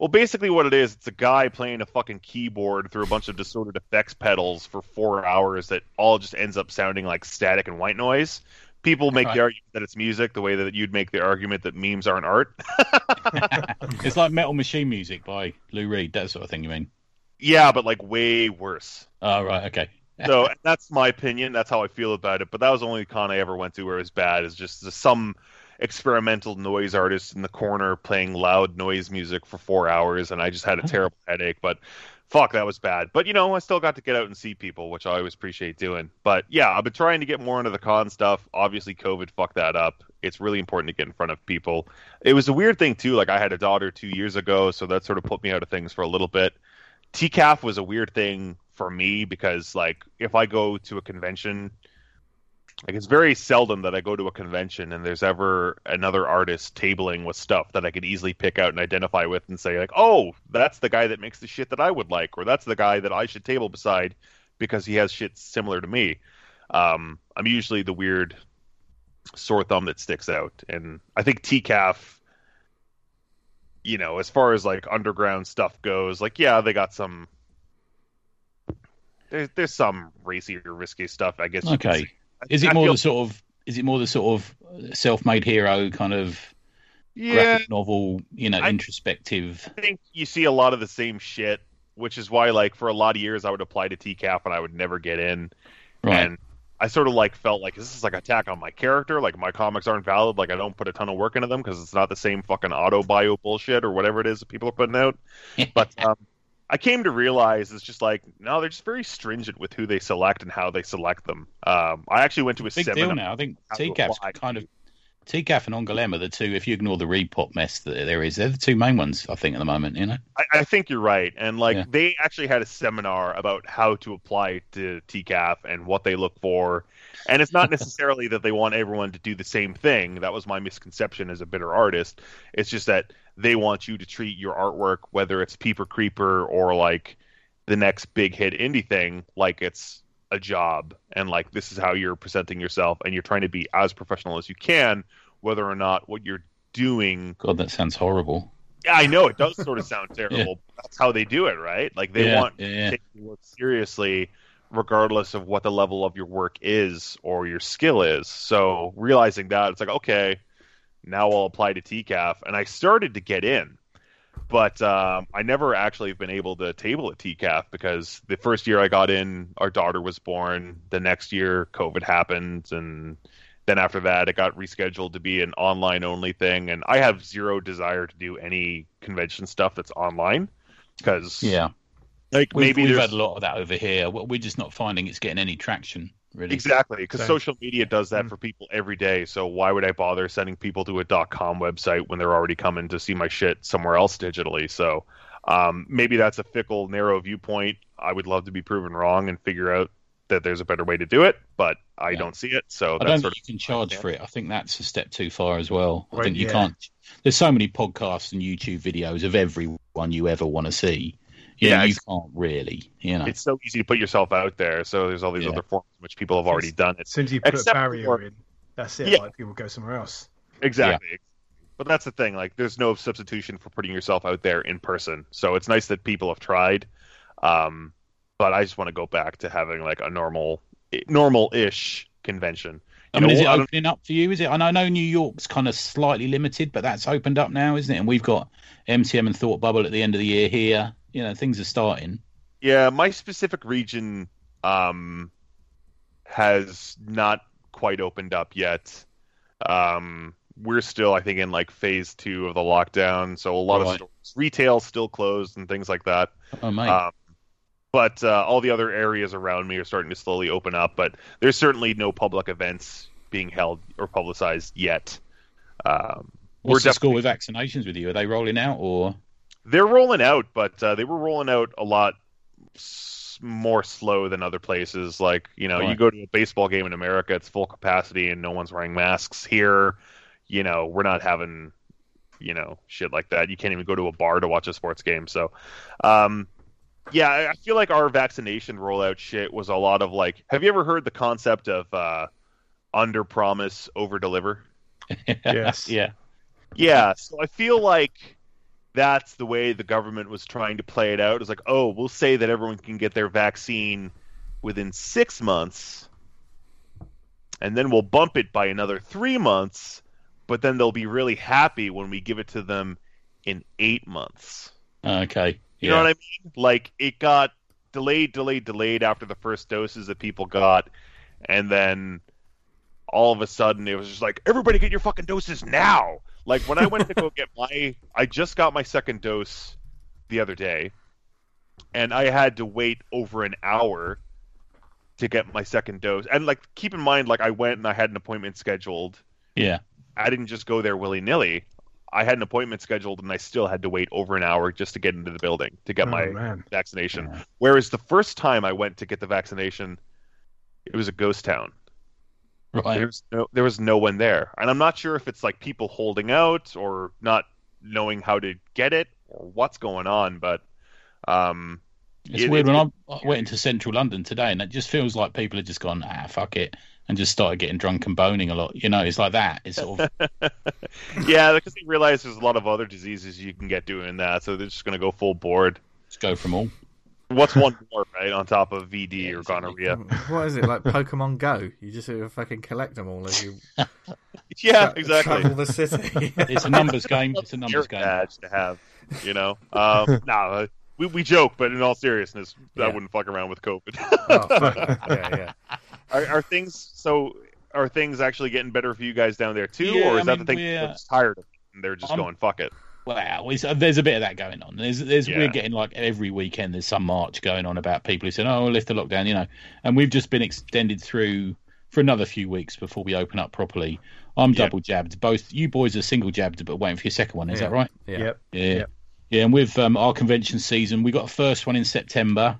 Well, basically, what it is, it's a guy playing a fucking keyboard through a bunch of distorted effects pedals for four hours that all just ends up sounding like static and white noise. People make Right. the argument that it's music, the way that you'd make the argument that memes aren't art. it's like Metal Machine Music by Lou Reed, that sort of thing. You mean? yeah, but like way worse. Oh, right. Okay. So that's my opinion. That's how I feel about it. But that was the only con I ever went to where it was bad. Is just some experimental noise artist in the corner playing loud noise music for four hours, and I just had a oh. terrible headache. But fuck, that was bad. But you know, I still got to get out and see people, which I always appreciate doing. But yeah, I've been trying to get more into the con stuff. Obviously, COVID fucked that up. It's really important to get in front of people. It was a weird thing too. Like I had a daughter two years ago, so that sort of put me out of things for a little bit. TCAF was a weird thing for me because like if I go to a convention, like it's very seldom that I go to a convention and there's ever another artist tabling with stuff that I could easily pick out and identify with and say like, oh, that's the guy that makes the shit that I would like, or that's the guy that I should table beside because he has shit similar to me. Um, I'm usually the weird sore thumb that sticks out, and I think TCAF you know, as far as like underground stuff goes, like yeah, they got some. There's there's some racy or risky stuff, I guess. you could Okay. Is it I more feel- the sort of is it more the sort of self-made hero kind of Yeah, graphic novel, you know, I- introspective. I think you see a lot of the same shit, which is why, like, for a lot of years, I would apply to TCAF and I would never get in. Right. And I sort of like felt like this is like attack on my character. Like my comics aren't valid. Like I don't put a ton of work into them because it's not the same fucking auto bio bullshit or whatever it is that people are putting out. But um, I came to realize it's just like no, they're just very stringent with who they select and how they select them. Um, I actually went to a Big seminar. deal now. I think TCAF's kind of TCAF and Angoulême are the two. If you ignore the ReedPop mess that there is, they're the two main ones. I think at the moment, you know. I, I think you're right. And like Yeah. they actually had a seminar about how to apply to TCAF and what they look for. And it's not necessarily that they want everyone to do the same thing. That was my misconception as a bitter artist. It's just that they want you to treat your artwork, whether it's Peeper Creeper or like the next big hit indie thing, like it's a job and like this is how you're presenting yourself and you're trying to be as professional as you can, whether or not what you're doing God, that sounds horrible. yeah, I know it does sort of sound terrible. but That's how they do it, right? Like they Yeah, want yeah, yeah. to take your work seriously, regardless of what the level of your work is or your skill is. So realizing that, it's like okay, now I'll apply to TCAF, and I started to get in, but um, I never actually have been able to table at TCAF because the first year I got in, our daughter was born. The next year, COVID happened, and then after that, it got rescheduled to be an online only thing. And I have zero desire to do any convention stuff that's online because, Yeah, like we've, maybe we've there's had a lot of that over here. We're just not finding it's getting any traction. Really. Exactly, because social media does that Mm. for people every day. So why would I bother sending people to a .com website when they're already coming to see my shit somewhere else digitally? So um, maybe that's a fickle, narrow viewpoint. I would love to be proven wrong and figure out that there's a better way to do it, but I Yeah. don't see it. So I that's don't sort think you can charge for it. I think that's a step too far as well. I think you yeah. can't. There's so many podcasts and YouTube videos of everyone you ever want to see. You Yeah, know, you can't really. You know, it's so easy to put yourself out there. So there's all these Yeah. other forms in which people have already done it. As soon as you put Except a barrier for- in, that's it. Yeah. Like people go somewhere else. Exactly. But that's the thing. Like, there's no substitution for putting yourself out there in person. So it's nice that people have tried. Um, but I just want to go back to having like a normal, normal-ish convention. I You mean, know, is it I opening up for you? Is it? And I know New York's kind of slightly limited, but that's opened up now, isn't it? And we've got MCM and Thought Bubble at the end of the year here. You know, things are starting. Yeah, my specific region um, has not quite opened up yet. Um, we're still, I think, in like phase two of the lockdown, so a lot of stores, retail still closed and things like that. Oh mate, Um, but uh, all the other areas around me are starting to slowly open up. But there's certainly no public events being held or publicized yet. Um, we're what's the score with vaccinations with you? Are they rolling out or? They're rolling out, but uh, they were rolling out a lot s- more slow than other places. Like you know, you go to a baseball game in America, it's full capacity and no one's wearing masks. Here, you know, we're not having you know shit like that. You can't even go to a bar to watch a sports game. So, um, yeah, I I feel like our vaccination rollout shit was a lot of like. Have you ever heard the concept of uh, under promise, over deliver? Yes. yeah. Yeah, so I feel like that's the way the government was trying to play it out. It's like, oh, we'll say that everyone can get their vaccine within six months, and then we'll bump it by another three months, but then they'll be really happy when we give it to them in eight months. Okay. You yeah. know what I mean? Like it got delayed, delayed, delayed after the first doses that people got, and then all of a sudden it was just like everybody get your fucking doses now. Like when I went to go get my, I just got my second dose the other day, and I had to wait over an hour to get my second dose. And like keep in mind, like I went and I had an appointment scheduled. Yeah. I didn't just go there willy nilly. I had an appointment scheduled and I still had to wait over an hour just to get into the building to get oh, my man. vaccination. Yeah. Whereas the first time I went to get the vaccination, it was a ghost town. Right. There was no there was no one there, and I'm not sure if it's like people holding out or not knowing how to get it or what's going on. But um, It's it- weird it- when I, I went into central London today, and it just feels like people have just gone, ah, fuck it, and just started getting drunk and boning a lot. You know, it's like that. It's sort of yeah, because they realize there's a lot of other diseases you can get doing that, so they're just going to go full board. just go from all. What's one more right on top of VD or exactly. gonorrhea? What is it like Pokemon Go? You just sort of fucking collect them all as you. yeah, Tra- exactly. Travel the city. It's a numbers game. It's a numbers Merit game. badge to have, you know. Um, nah, uh, we we joke, but in all seriousness, I wouldn't fuck around with COVID. oh, fuck yeah, yeah. are, are things so? Are things actually getting better for you guys down there too, Yeah, or is I that mean, the thing? we're- They're tired of it and they're just I'm- going fuck it. Wow, it's, uh, there's a bit of that going on. There's, there's, Yeah. we're getting like every weekend. There's some march going on about people who said, "Oh, we'll lift the lockdown," you know. And we've just been extended through for another few weeks before we open up properly. I'm Yeah. double jabbed. Both you boys are single jabbed, but waiting for your second one. Is Yeah. that right? Yeah. Yep. Yeah, Yep. yeah. And with um, our convention season, we got a first one in September.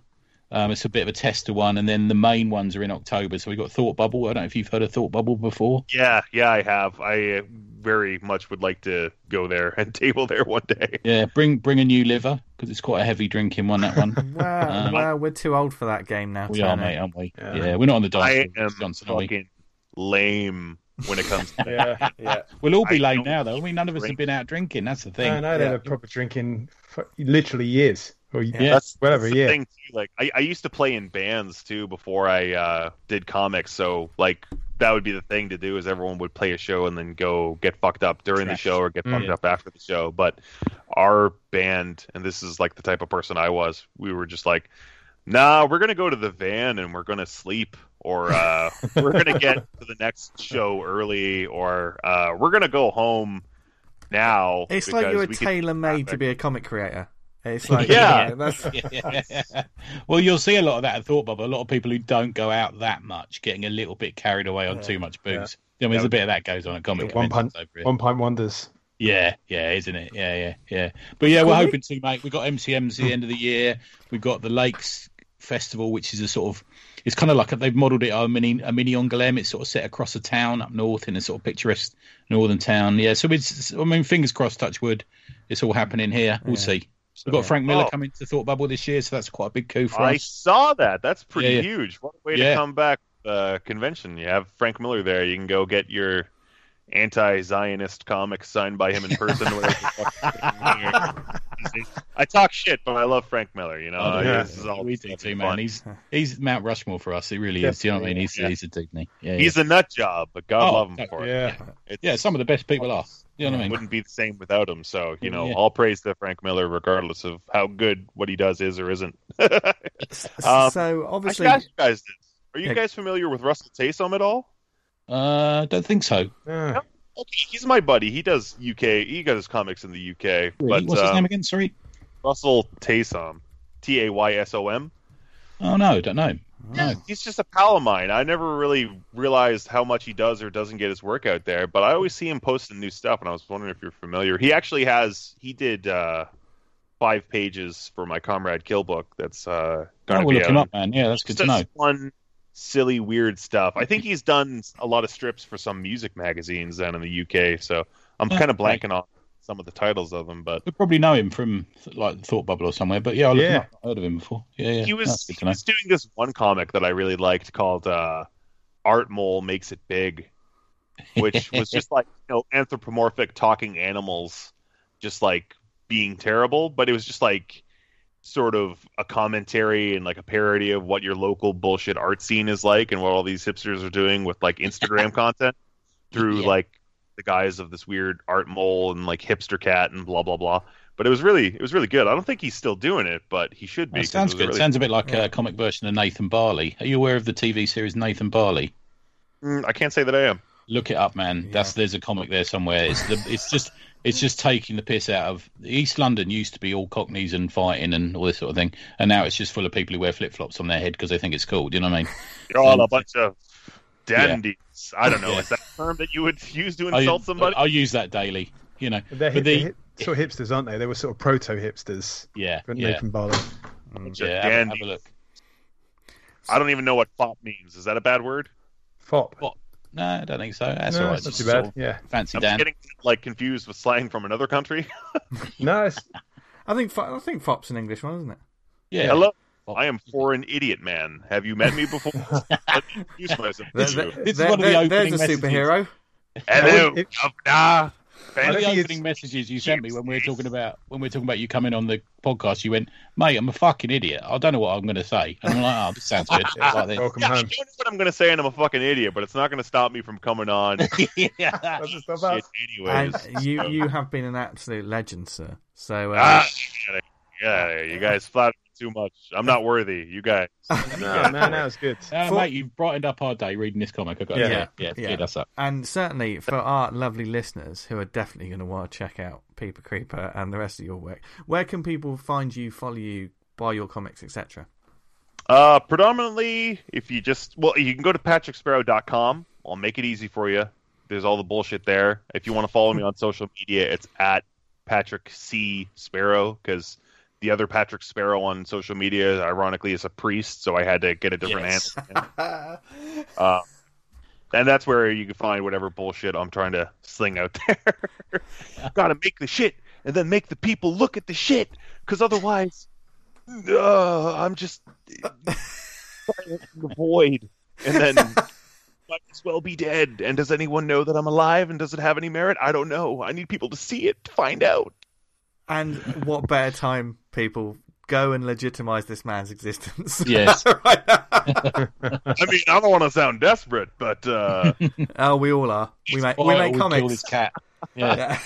Um, it's a bit of a tester one, and then the main ones are in October. So we got Thought Bubble. I don't know if you've heard of Thought Bubble before. Yeah, yeah, I have. I uh, very much would like to go there and table there one day. Yeah, bring bring a new liver because it's quite a heavy drinking one. That one. Well, Um, well, we're too old for that game now. we are, mate, aren't we? Yeah. Yeah, we're not on the I am Johnson, fucking lame when it comes to yeah, yeah. We'll all be I lame now, though. I mean, none of us have been out drinking. That's the thing. I know they Yeah. have a proper drinking for literally years. Or Yeah. That's whatever, that's the yeah. thing too. Like I, I used to play in bands too before I uh, did comics, so like that would be the thing to do is everyone would play a show and then go get fucked up during the show or get Mm. fucked Yeah. up after the show. But our band, and this is like the type of person I was, we were just like, nah, we're gonna go to the van and we're gonna sleep. Or uh, we're gonna get to the next show early, or uh, we're gonna go home now. It's like you were tailor made to be a comic creator. It's like Yeah. that's well, you'll see a lot of that at Thought Bubble. A lot of people who don't go out that much, getting a little bit carried away on Yeah. too much booze. I mean, there's a bit of that goes on at comic one conventions pint, over one pint wonders. Yeah, yeah, isn't it? Yeah, yeah, yeah. But yeah, we're Cool. hoping to, mate. We've got MCMs at the end of the year. We've got the Lakes Festival, which is a sort of, it's kind of like a, they've modelled it on a mini a mini Angoulême. It's sort of set across a town up north in a sort of picturesque northern town. Yeah, so it's, I mean, fingers crossed, touch wood, it's all happening here. We'll Yeah. see. We've got. Frank Miller Oh. coming to Thought Bubble this year, so that's quite a big coup for I us. I saw that. That's pretty Yeah, yeah. huge. What a way Yeah. to come back uh, convention. You have Frank Miller there. You can go get your anti-Zionist comics signed by him in person. whatever the fuck. I talk shit, but I love Frank Miller. You know, Oh, yeah. this is all we do too, and man. He's he's Mount Rushmore for us. He really is. Do you know what I mean? He's Yeah. he's a dignity. Yeah, He's a nut job, but God Oh, love him no, for it. Yeah. Yeah. Some of the best people are. You know what I mean? wouldn't be the same without him. So you know, Yeah. all praise to Frank Miller, regardless of how good what he does is or isn't. Um, so obviously should ask you guys this: Are you guys familiar with Russell Taysom at all? Uh, don't think so. Okay, he's my buddy. He does UK. He got his comics in the UK. But What's his um, name again? Sorry. Russell Taysom, T A Y S O M. Oh no, don't know. No. He's just a pal of mine. I never really realized how much he does or doesn't get his work out there, but I always see him posting new stuff, and I was wondering if you're familiar. He actually has. He did uh, five pages for my Comrade Kill book. That's uh, going to we'll be look out. him up, man. Yeah, that's good to know. Fun, silly, weird stuff. I think he's done a lot of strips for some music magazines down in the UK. So I'm Oh, kind of right. blanking on some of the titles of them, but We probably know him from like Thought Bubble or somewhere, but yeah, him Yeah. heard of him before. Yeah, yeah. he was he was doing this one comic that I really liked called uh, Art Mole Makes It Big, which was just like you know anthropomorphic talking animals, just like being terrible, but it was just like sort of a commentary and like a parody of what your local bullshit art scene is like and what all these hipsters are doing with like Instagram content through Yeah. like the guise of this weird art mole and like hipster cat and blah blah blah. But it was really it was really good. I don't think he's still doing it, but he should be. That 'cause sounds it good. really- Sounds a bit like Yeah. a comic version of Nathan Barley. Are you aware of the TV series Nathan Barley? Mm, I can't say that I am. Look it up, man. Yeah. That's there's a comic there somewhere. It's the it's just it's just taking the piss out of East London. Used to be all cockneys and fighting and all this sort of thing, and now it's just full of people who wear flip flops on their head because they think it's cool. Do you know what I mean? You're all Um, a bunch of dandies. I don't know. Yeah. Is that a term that you would use to I, insult somebody? I use that daily. You know, they're, hip, the they're hip, sort of hipsters, aren't they? They were sort of proto hipsters. yeah yeah Nathan Barlow. Bunch yeah. Have, a- have a look. I don't even know what fop means. Is that a bad word? Fop. What? No, I don't think so. That's no, all right. not too bad. Yeah. Fancy I'm Dan. getting like confused with slang from another country. No, it's, I think I think Fop's an English one, isn't it? Yeah. Hello, Fop. I am foreign idiot man. Have you met me before? Let me introduce myself. There- there- This is there- one of the there's a messages. superhero. Hello, It- governor. One of the think opening messages you sent me when we were talking about when we were talking about you coming on the podcast, you went, "Mate, I'm a fucking idiot. I don't know what I'm going to say." And I'm like, "Oh, this sounds good." Like this. Welcome Yeah, I home. don't know what I'm going to say, and I'm a fucking idiot, but it's not going to stop me from coming on. yeah. That's the stuff out. And anyways. you you have been an absolute legend, sir. So uh, Ah, yeah, you guys flatter me too much. I'm not worthy. You guys. No, no, no, it's good. Uh, For- mate, you've brightened up our day reading this comic. I've got Yeah. yeah, yeah, Yeah. yeah, that's up. and certainly for our lovely listeners who are definitely going to want to check out Peeper Creeper and the rest of your work, where can people find you, follow you, buy your comics, etc.? Uh, predominantly, if you just well, you can go to patricksparrow.com. I'll make it easy for you. There's all the bullshit there. If you want to follow me on social media, it's at Patrick C Sparrow because the other Patrick Sparrow on social media, ironically, is a priest, so I had to get a different Yes. handle. Uh, and that's where you can find whatever bullshit I'm trying to sling out there. Gotta make the shit and then make the people look at the shit because otherwise, uh, I'm just in the void. And then might as well be dead. And does anyone know that I'm alive? And does it have any merit? I don't know. I need people to see it to find out. And what better time, people, go and legitimize this man's existence? Yes. I mean, I don't want to sound desperate, but uh, oh, we all are. We make we make would kill comics. cat. Yeah.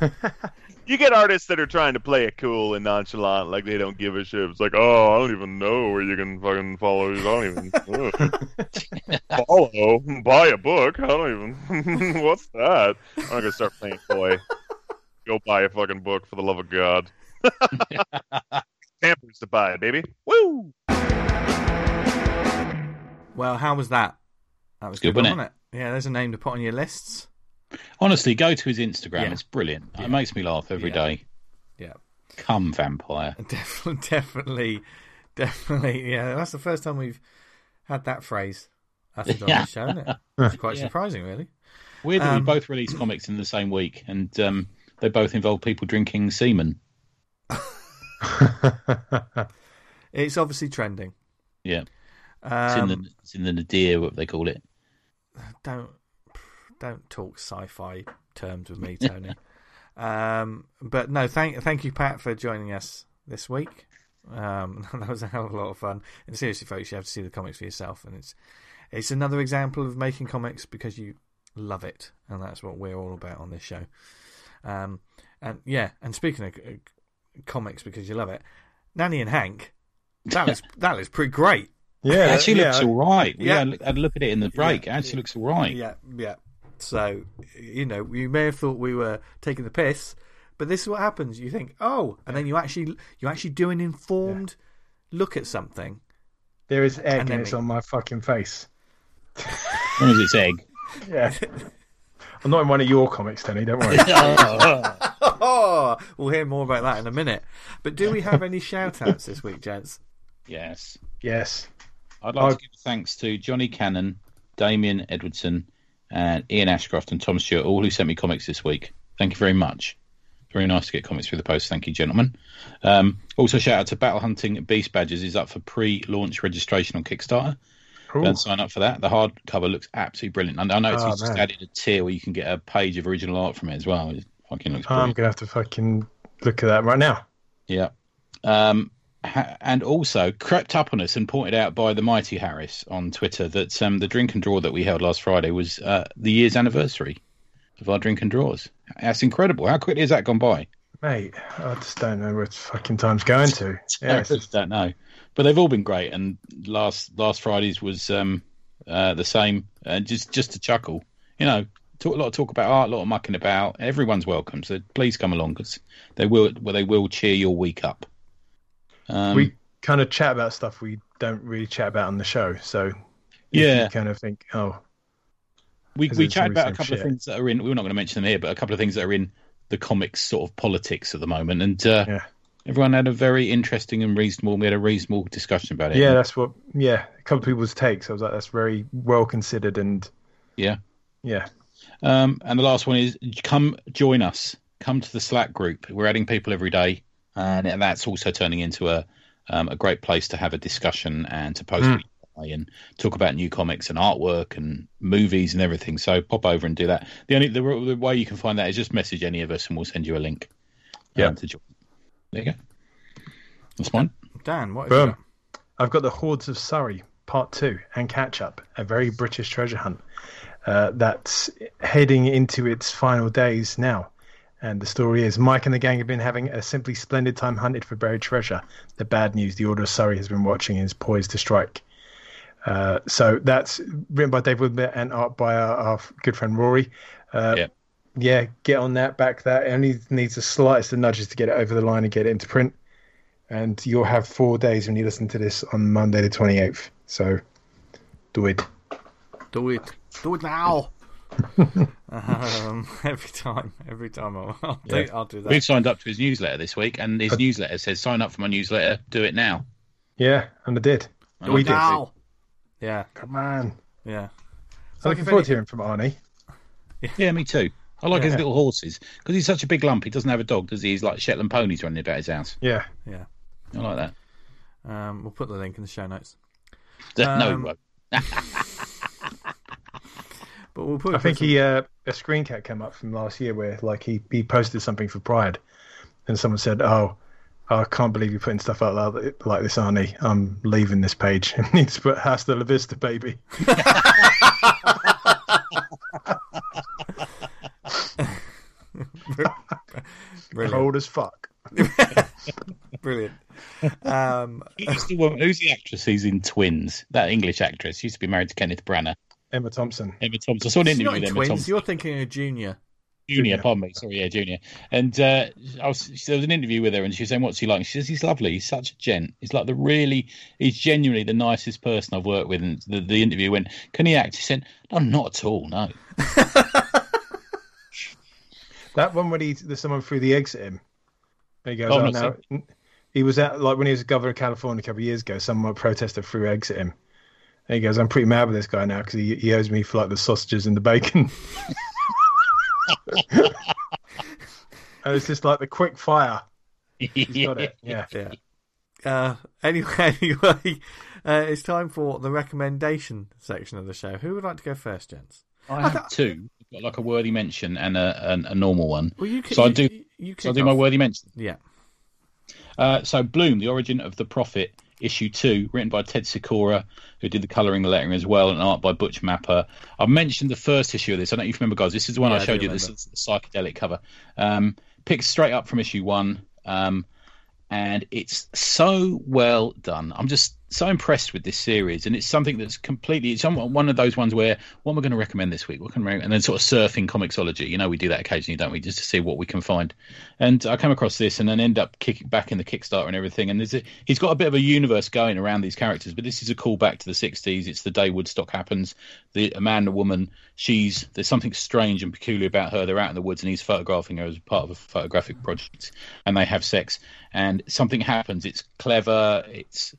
Yeah. you get artists that are trying to play it cool and nonchalant, like they don't give a shit. It's like, oh, I don't even know where you can fucking follow. I don't even follow, buy a book. I don't even. What's that? I'm gonna start playing toy. Go buy a fucking book for the love of God. Pampers to buy, baby. Woo! Well, how was that? That was Good, good, wasn't wasn't it? Yeah, there's a name to put on your lists. Honestly, go to his Instagram. Yeah. It's brilliant. Yeah. It makes me laugh every Yeah. day. Yeah. Come, vampire. Definitely, definitely, definitely. Yeah, that's the first time we've had that phrase uttered on Yeah. the show, isn't it? It's quite Yeah. surprising, really. Weirdly, Um, we both released comics in the same week, and um, they both involve people drinking semen. It's obviously trending. Yeah. It's, in the, Um, it's in the nadir, what they call it. don't don't talk sci-fi terms with me, Tony. um, but no, thank thank you, Pat, for joining us this week. Um, that was a hell of a lot of fun. And seriously, folks, you have to see the comics for yourself, and it's it's another example of making comics because you love it, and that's what we're all about on this show. Um, and yeah, and speaking of uh, comics because you love it, Nanny and Hank, that was that was pretty great. yeah, it actually yeah, looks all right. Yeah. Yeah, I had look at it in the break. Yeah. It actually looks all right. Yeah, yeah. So, you know, you may have thought we were taking the piss, but this is what happens. You think, oh, and then you actually you actually do an informed look at something. There is egg And and, it's me. on my fucking face. As long as it's egg. Yeah. I'm not in one of your comics, Tony. Don't worry. Oh, we'll hear more about that in a minute. But do we have any shout outs this week, gents? yes. yes. I'd like Oh. to give thanks to Johnny Cannon, Damien Edwardson, and Ian Ashcroft and Tom Stewart, all who sent me comics this week. Thank you very much. Very nice to get comics through the post. Thank you, gentlemen. Um, also, shout out to Battle Hunting Beast Badges is up for pre-launch registration on Kickstarter. Cool. and sign up for that. The hardcover looks absolutely brilliant. And I noticed Oh, just man. added a tier where you can get a page of original art from it as well. It fucking looks I'm brilliant. gonna have to fucking look at that right now. Yeah. Um, ha- and also crept up on us and pointed out by the mighty Harris on Twitter that um, the drink and draw that we held last Friday was uh, the year's anniversary of our drink and draws. That's incredible. How quickly has that gone by? Mate, I just don't know where fucking time's going to. Yeah, I just don't know. But they've all been great, and last last Friday's was um, uh, the same. Uh, just just to chuckle, you know. Talk, a lot of talk about art, a lot of mucking about. Everyone's welcome, so please come along because they will well, they will cheer your week up. Um, we kind of chat about stuff we don't really chat about on the show. So Yeah. you kind of think, oh, We we chat about a couple of things that are in. We're not going to mention them here, but a couple of things that are in the comics sort of politics at the moment, and uh, Yeah. Everyone had a very interesting and reasonable. We had a reasonable discussion about it. yeah, that's what. Yeah, a couple of people's takes. I was like, that's very well considered and Yeah. yeah, Um, and the last one is come join us. Come to the Slack group. We're adding people every day, and that's also turning into a um, a great place to have a discussion and to post Mm. and talk about new comics and artwork and movies and everything. So pop over and do that. The only the, the way you can find that is just message any of us and we'll send you a link. um, Yeah. to join. There you go. That's fine. Dan, what is Boom. that? I've got the Hoards of Surrey Part Two and Catch Up, a very British treasure hunt uh, that's heading into its final days now. And the story is Mike and the gang have been having a simply splendid time hunting for buried treasure. The bad news: the Order of Surrey has been watching and is poised to strike. Uh, so that's written by Dave Woodbert and art by our, our good friend Rory. Uh, Yeah. Yeah, get on that, back that. It only needs the slightest of nudges to get it over the line and get it into print and you'll have four days when you listen to this on Monday the 28th. So do it. Do it. Do it now. um, every time, every time I'll, I'll, do, Yeah. I'll do that. We've signed up to his newsletter this week, and his newsletter says sign up for my newsletter. Do it now. Yeah, and I did. And we I did. now. Yeah, Come on. yeah. I'm So looking forward any- to hearing from Arnie. Yeah, me too. I like his little horses because he's such a big lump. He doesn't have a dog, does he? He's like Shetland ponies running about his house. Yeah. Yeah. I like that. Um, we'll put the link in the show notes. no, he Um, won't. But we'll put. I think put he uh, a screen cap came up from last year where like he, he posted something for Pride, and someone said, "Oh, I can't believe you're putting stuff out like, like this, Arnie. I'm leaving this page. It needs to put hasta la vista, baby." some- brilliant. Cold as fuck. Brilliant. Um, Who's the woman? Who's the actress who's in Twins? That English actress used to be married to Kenneth Branagh. Emma Thompson. Emma Thompson. I saw an she's interview not with in Emma twins. Thompson. You're thinking of Junior. Junior, Junior. pardon me. Sorry, yeah, Junior. And uh, I was, there was an interview with her, and she was saying, "What's he like?" She says, "He's lovely. He's such a gent. He's like the really, he's genuinely the nicest person I've worked with." And the, the interview went, "Can he act?" She said, "No, not at all. No." That one when he there's someone threw the eggs at him. He goes, Oh, "Oh, I've no." not He was at like when he was governor of California a couple of years ago. Someone protester threw eggs at him. And he goes, "I'm pretty mad with this guy now because he, he owes me for like the sausages and the bacon." and it's just like the quick fire. He's got it. Yeah. Yeah. Uh, anyway, anyway, uh, it's time for the recommendation section of the show. Who would like to go first, gents? I have two. Got like a worthy mention and a, a, a normal one. Well, you can. So I do- You, So kick do my worthy mention. Yeah. Uh, so Bloom, the origin of the prophet, issue two, written by Ted Sikora, who did the colouring, the lettering as well, and art by Butch Mapa. I mentioned the first issue of this. I don't know if you remember, guys. This is the one Yeah, I I showed do you. This is the psychedelic cover. Um, picked straight up from issue one, um, and it's so well done. I'm just so impressed with this series, and it's something that's completely. It's one of those ones where what I going to recommend this week? What can I, and then sort of surfing comiXology. You know, we do that occasionally, don't we? Just to see what we can find. And I came across this, and then end up kicking back in the Kickstarter and everything. And there's a, he's got a bit of a universe going around these characters, but this is a call back to the '60s. It's the day Woodstock happens. The a man a woman. She's there's something strange and peculiar about her. They're out in the woods, and he's photographing her as part of a photographic project, and they have sex. And something happens. It's clever. It's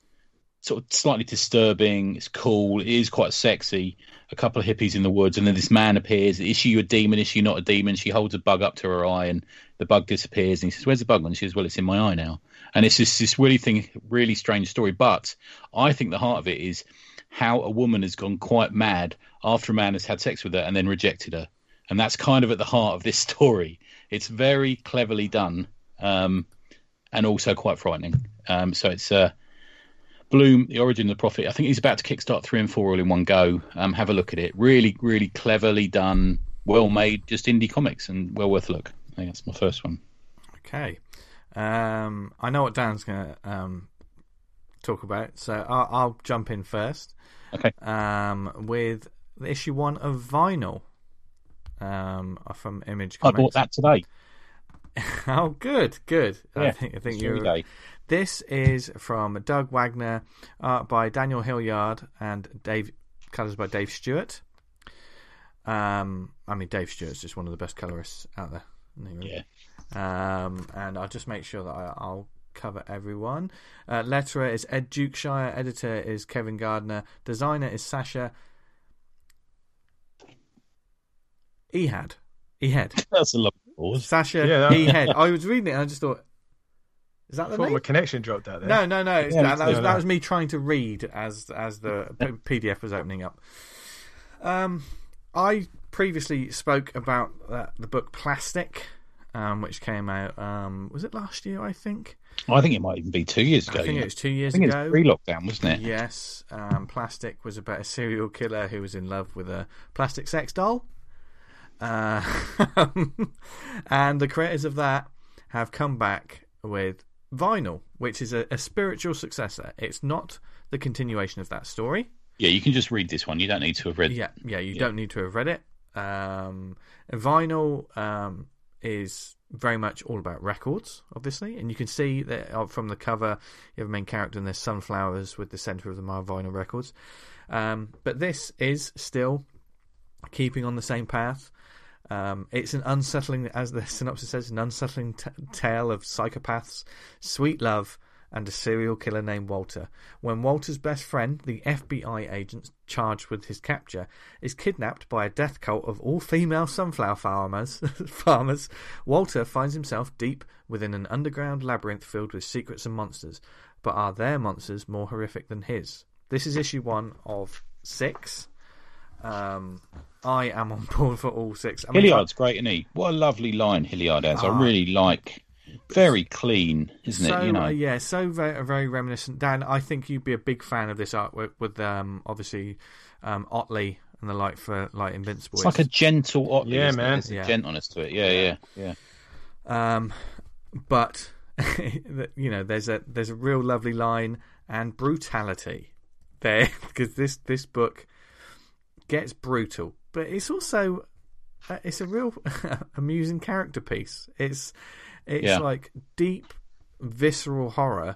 sort of slightly disturbing. It's cool. It is quite sexy. A couple of hippies in the woods, and then this man appears. Is she a demon? Is she not a demon? She holds a bug up to her eye, and the bug disappears. And he says, "Where's the bug?" And she says, "Well, it's in my eye now." And it's just this really thing, really strange story. But I think the heart of it is how a woman has gone quite mad after a man has had sex with her and then rejected her, and that's kind of at the heart of this story. It's very cleverly done, um, and also quite frightening. Um, so it's. Uh, Bloom, The Origin of the Prophet. I think he's about to kickstart three and four all in one go. Um, have a look at it. Really, really cleverly done, well made, just indie comics, and well worth a look. I think that's my first one. Okay. Um, I know what Dan's going to um, talk about, so I'll, I'll jump in first. Okay. Um, with issue one of Vinyl um, from Image Comics. I bought that today. oh, good, good. I think I think you're. Day. This is from Doug Wagner, art by Daniel Hillyard, and Dave colors by Dave Stewart. Um, I mean, Dave Stewart's just one of the best colorists out there. isn't he, really? Yeah. Um, and I'll just make sure that I, I'll cover everyone. Uh, letterer is Ed Dukeshire. Editor is Kevin Gardner. Designer is Sasha Ehad. Ehad. That's a lovely pause. Sasha Yeah, that- Ehad. I was reading it and I just thought, Is that the name? my connection dropped out there. No, no, no. it's- Yeah, that, that was that was me trying to read as as the PDF was opening up. Um, I previously spoke about uh, the book Plastic, um, which came out. Um, was it last year? I think. I think it might even be two years ago. I think yeah. it was two years I think ago. it's pre-lockdown, wasn't it? Yes, um, Plastic was about a serial killer who was in love with a plastic sex doll. Uh, and the creators of that have come back with Vinyl, which is a, a spiritual successor. It's not the continuation of that story. Yeah, you can just read this one. You don't need to have read. Yeah, yeah, you Yeah. don't need to have read it. Um, Vinyl um, is very much all about records, obviously, and you can see that uh, from the cover, you have a main character and there's sunflowers with the center of them are vinyl records. Um, but this is still keeping on the same path. Um, it's an unsettling, as the synopsis says, an unsettling t- tale of psychopaths, sweet love, and a serial killer named Walter. When Walter's best friend, the FBI agent charged with his capture, is kidnapped by a death cult of all female sunflower farmers, farmers, Walter finds himself deep within an underground labyrinth filled with secrets and monsters. But are their monsters more horrific than his? This is issue one of six. Um, I am on board for all six. I mean, Hillyard's great, isn't he? What a lovely line Hillyard has. Ah. I really like. Very clean, isn't so, it? You know. uh, yeah, so very, very reminiscent. Dan, I think you'd be a big fan of this artwork with um, obviously um, Ottley and the like for like Invincible. It's like a gentle, Ottley, Yeah, isn't man. There's a Yeah. gentleness to it. Yeah, yeah, yeah. Um, but you know, there's a there's a real lovely line and brutality there because this this book gets brutal, but it's also uh, it's a real amusing character piece. It's it's Yeah. like deep, visceral horror,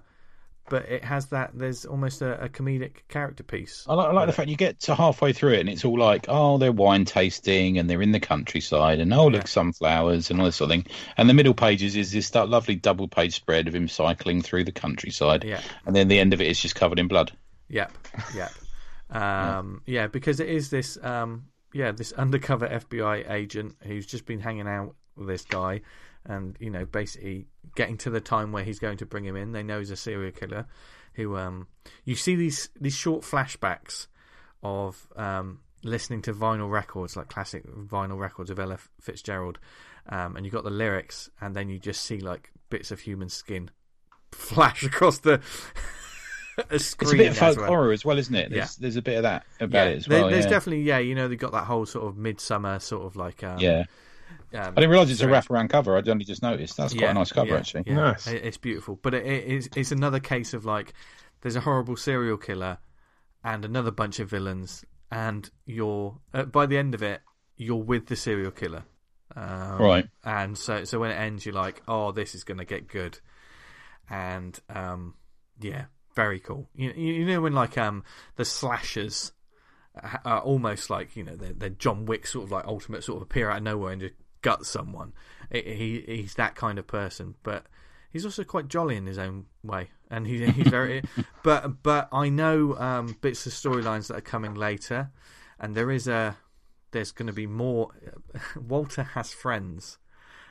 but it has that. There's almost a, a comedic character piece. I like, I like the fact you get to halfway through it and it's all like, oh, they're wine tasting and they're in the countryside and oh, look, Yeah. sunflowers and all this sort of thing. And the middle pages is this that lovely double page spread of him cycling through the countryside. Yeah. And then the end of it is just covered in blood. Yep, yep. Um, yeah, because it is this, um, yeah, this undercover FBI agent who's just been hanging out with this guy, and you know, basically getting to the time where he's going to bring him in. They know he's a serial killer. Who, um, you see these these short flashbacks of um, listening to vinyl records, like classic vinyl records of Ella Fitzgerald, um, and you got the lyrics, and then you just see like bits of human skin flash across the. A screen It's a bit of folk well. horror as well, isn't it? There's, there's a bit of that about it as there- there's yeah. definitely yeah, you know, they've got that whole sort of midsummer sort of like um, yeah. Um, I didn't realise it's a wraparound cover. I'd only just noticed. That's quite yeah, a nice cover, yeah, actually. yeah. Nice. It- It's beautiful, but it, it is it's another case of like there's a horrible serial killer and another bunch of villains, and you're uh, by the end of it you're with the serial killer, um, Right. And so so when it ends, you're like, oh, this is going to get good, and um, yeah, very cool. You, you know when like um the slashers are almost like you know they're, they're John Wick sort of like ultimate sort of appear out of nowhere and just gut someone. He he's that kind of person, but he's also quite jolly in his own way, and he, he's very. but but I know um, bits of storylines that are coming later, and there is a there's going to be more. Walter has friends,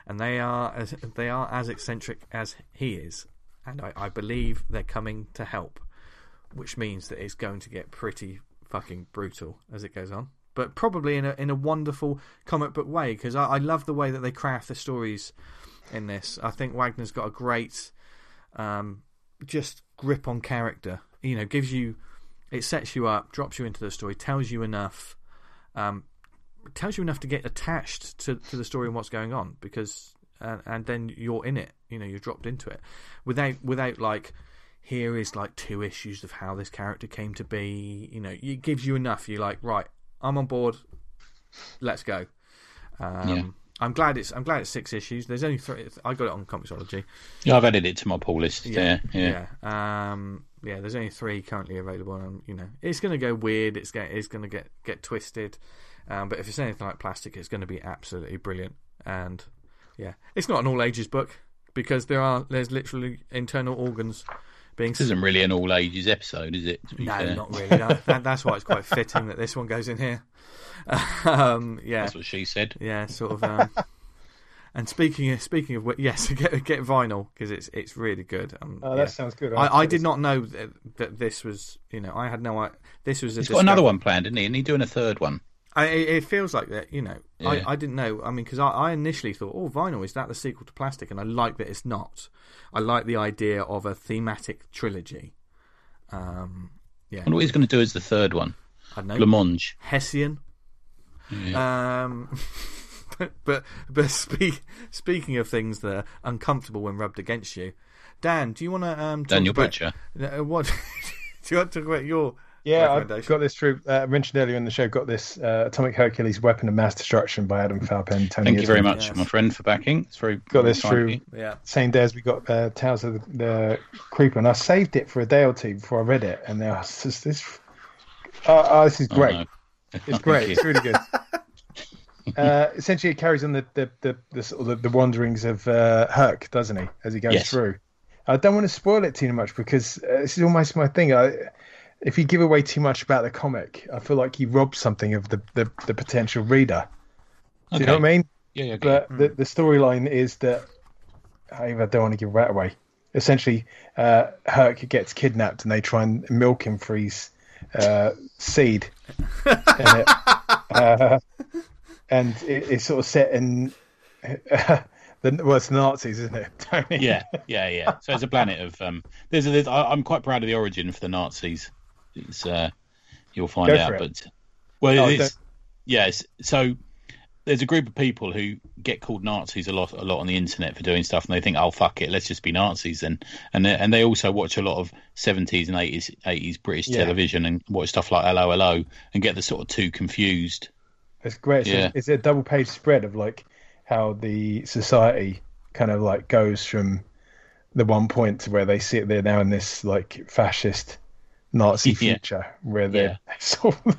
and they are as they are as eccentric as he is, and I, I believe they're coming to help, which means that it's going to get pretty fucking brutal as it goes on. But probably in a in a wonderful comic book way because I, I love the way that they craft the stories in this. I think Wagner's got a great um, just grip on character. You know, gives you it sets you up, drops you into the story, tells you enough, um, tells you enough to get attached to, to the story and what's going on because and, and then you're in it. You know, you're dropped into it without without like here is like two issues of how this character came to be. You know, it gives you enough. You're like, right, I'm on board. Let's go. Um, Yeah. I'm glad it's I'm glad it's six issues. There's only three. I got it on comiXology. Yeah, I've added it to my pull list. Yeah, yeah. yeah. Um, yeah, there's only three currently available, and you know it's going to go weird. It's going it's going to get get twisted. Um, but if it's anything like plastic, it's going to be absolutely brilliant. And yeah, it's not an all ages book because there are there's literally internal organs being. This isn't really an all ages episode, is it? No, fair? not really. That, that, that's why it's quite fitting that this one goes in here. Um, yeah, That's what she said. yeah, sort of. Um, And speaking of, speaking of whi- yes, get get vinyl because it's it's really good. Um, Oh, yeah. that sounds good. I, I did not know that, that this was you know I had no I, this was a He's got another one planned, isn't he? And he's doing a third one. I, it feels like that, you know. Yeah. I, I didn't know. I mean, because I, I initially thought, oh, vinyl is that the sequel to plastic, and I like that it's not. I like the idea of a thematic trilogy. Um, yeah, And what he's going to do is the third one. I know. Blancmange. Hessian. Yeah. Um, but but, but speak, speaking of things that are uncomfortable when rubbed against you, Dan, do you want to um, Daniel about Butcher. Uh, what? do you want to talk about your Yeah, I've got this through. Uh, I mentioned earlier in the show. Got this uh, Atomic Hercules: Weapon of Mass Destruction by Adam Falpen. and Tony Thank you very much, Yes. my friend, for backing. It's very Got this through. yeah? Same day as we got uh, Tales of the, the Creeper, and I saved it for a day or two before I read it, and now it's just this. Oh, oh, this is Oh, great. no. It's great. It's really good. Uh, essentially, it carries on the the the, the, the, the wanderings of uh, Herc, doesn't he, as he goes Yes. through? I don't want to spoil it too much because uh, this is almost my thing. I, if you give away too much about the comic, I feel like you rob something of the, the, the potential reader. Do you know what I mean? Yeah, yeah. okay. But the, the storyline is that I I don't want to give that away. Essentially, uh, Herc gets kidnapped and they try and milk him for his uh, seed. and it, uh, and it, it's sort of set in. the, well, it's the Nazis, isn't it? Tony? yeah, yeah, yeah. So it's a planet of. Um, there's, a, there's I'm quite proud of the origin for the Nazis. It's uh, you'll find Go out, but well, Oh, it's yes. So there's a group of people who get called Nazis a lot, a lot on the internet for doing stuff, and they think, "Oh fuck it, let's just be Nazis." And and they, and they also watch a lot of 70s and 80s 80s British Yeah. television and watch stuff like 'Allo 'Allo and get the sort of two confused. It's great. It's, Yeah. a, it's a double page spread of like how the society kind of like goes from the one point to where they see it. They're now in this like fascist Nazi Yeah. future where they're sort of,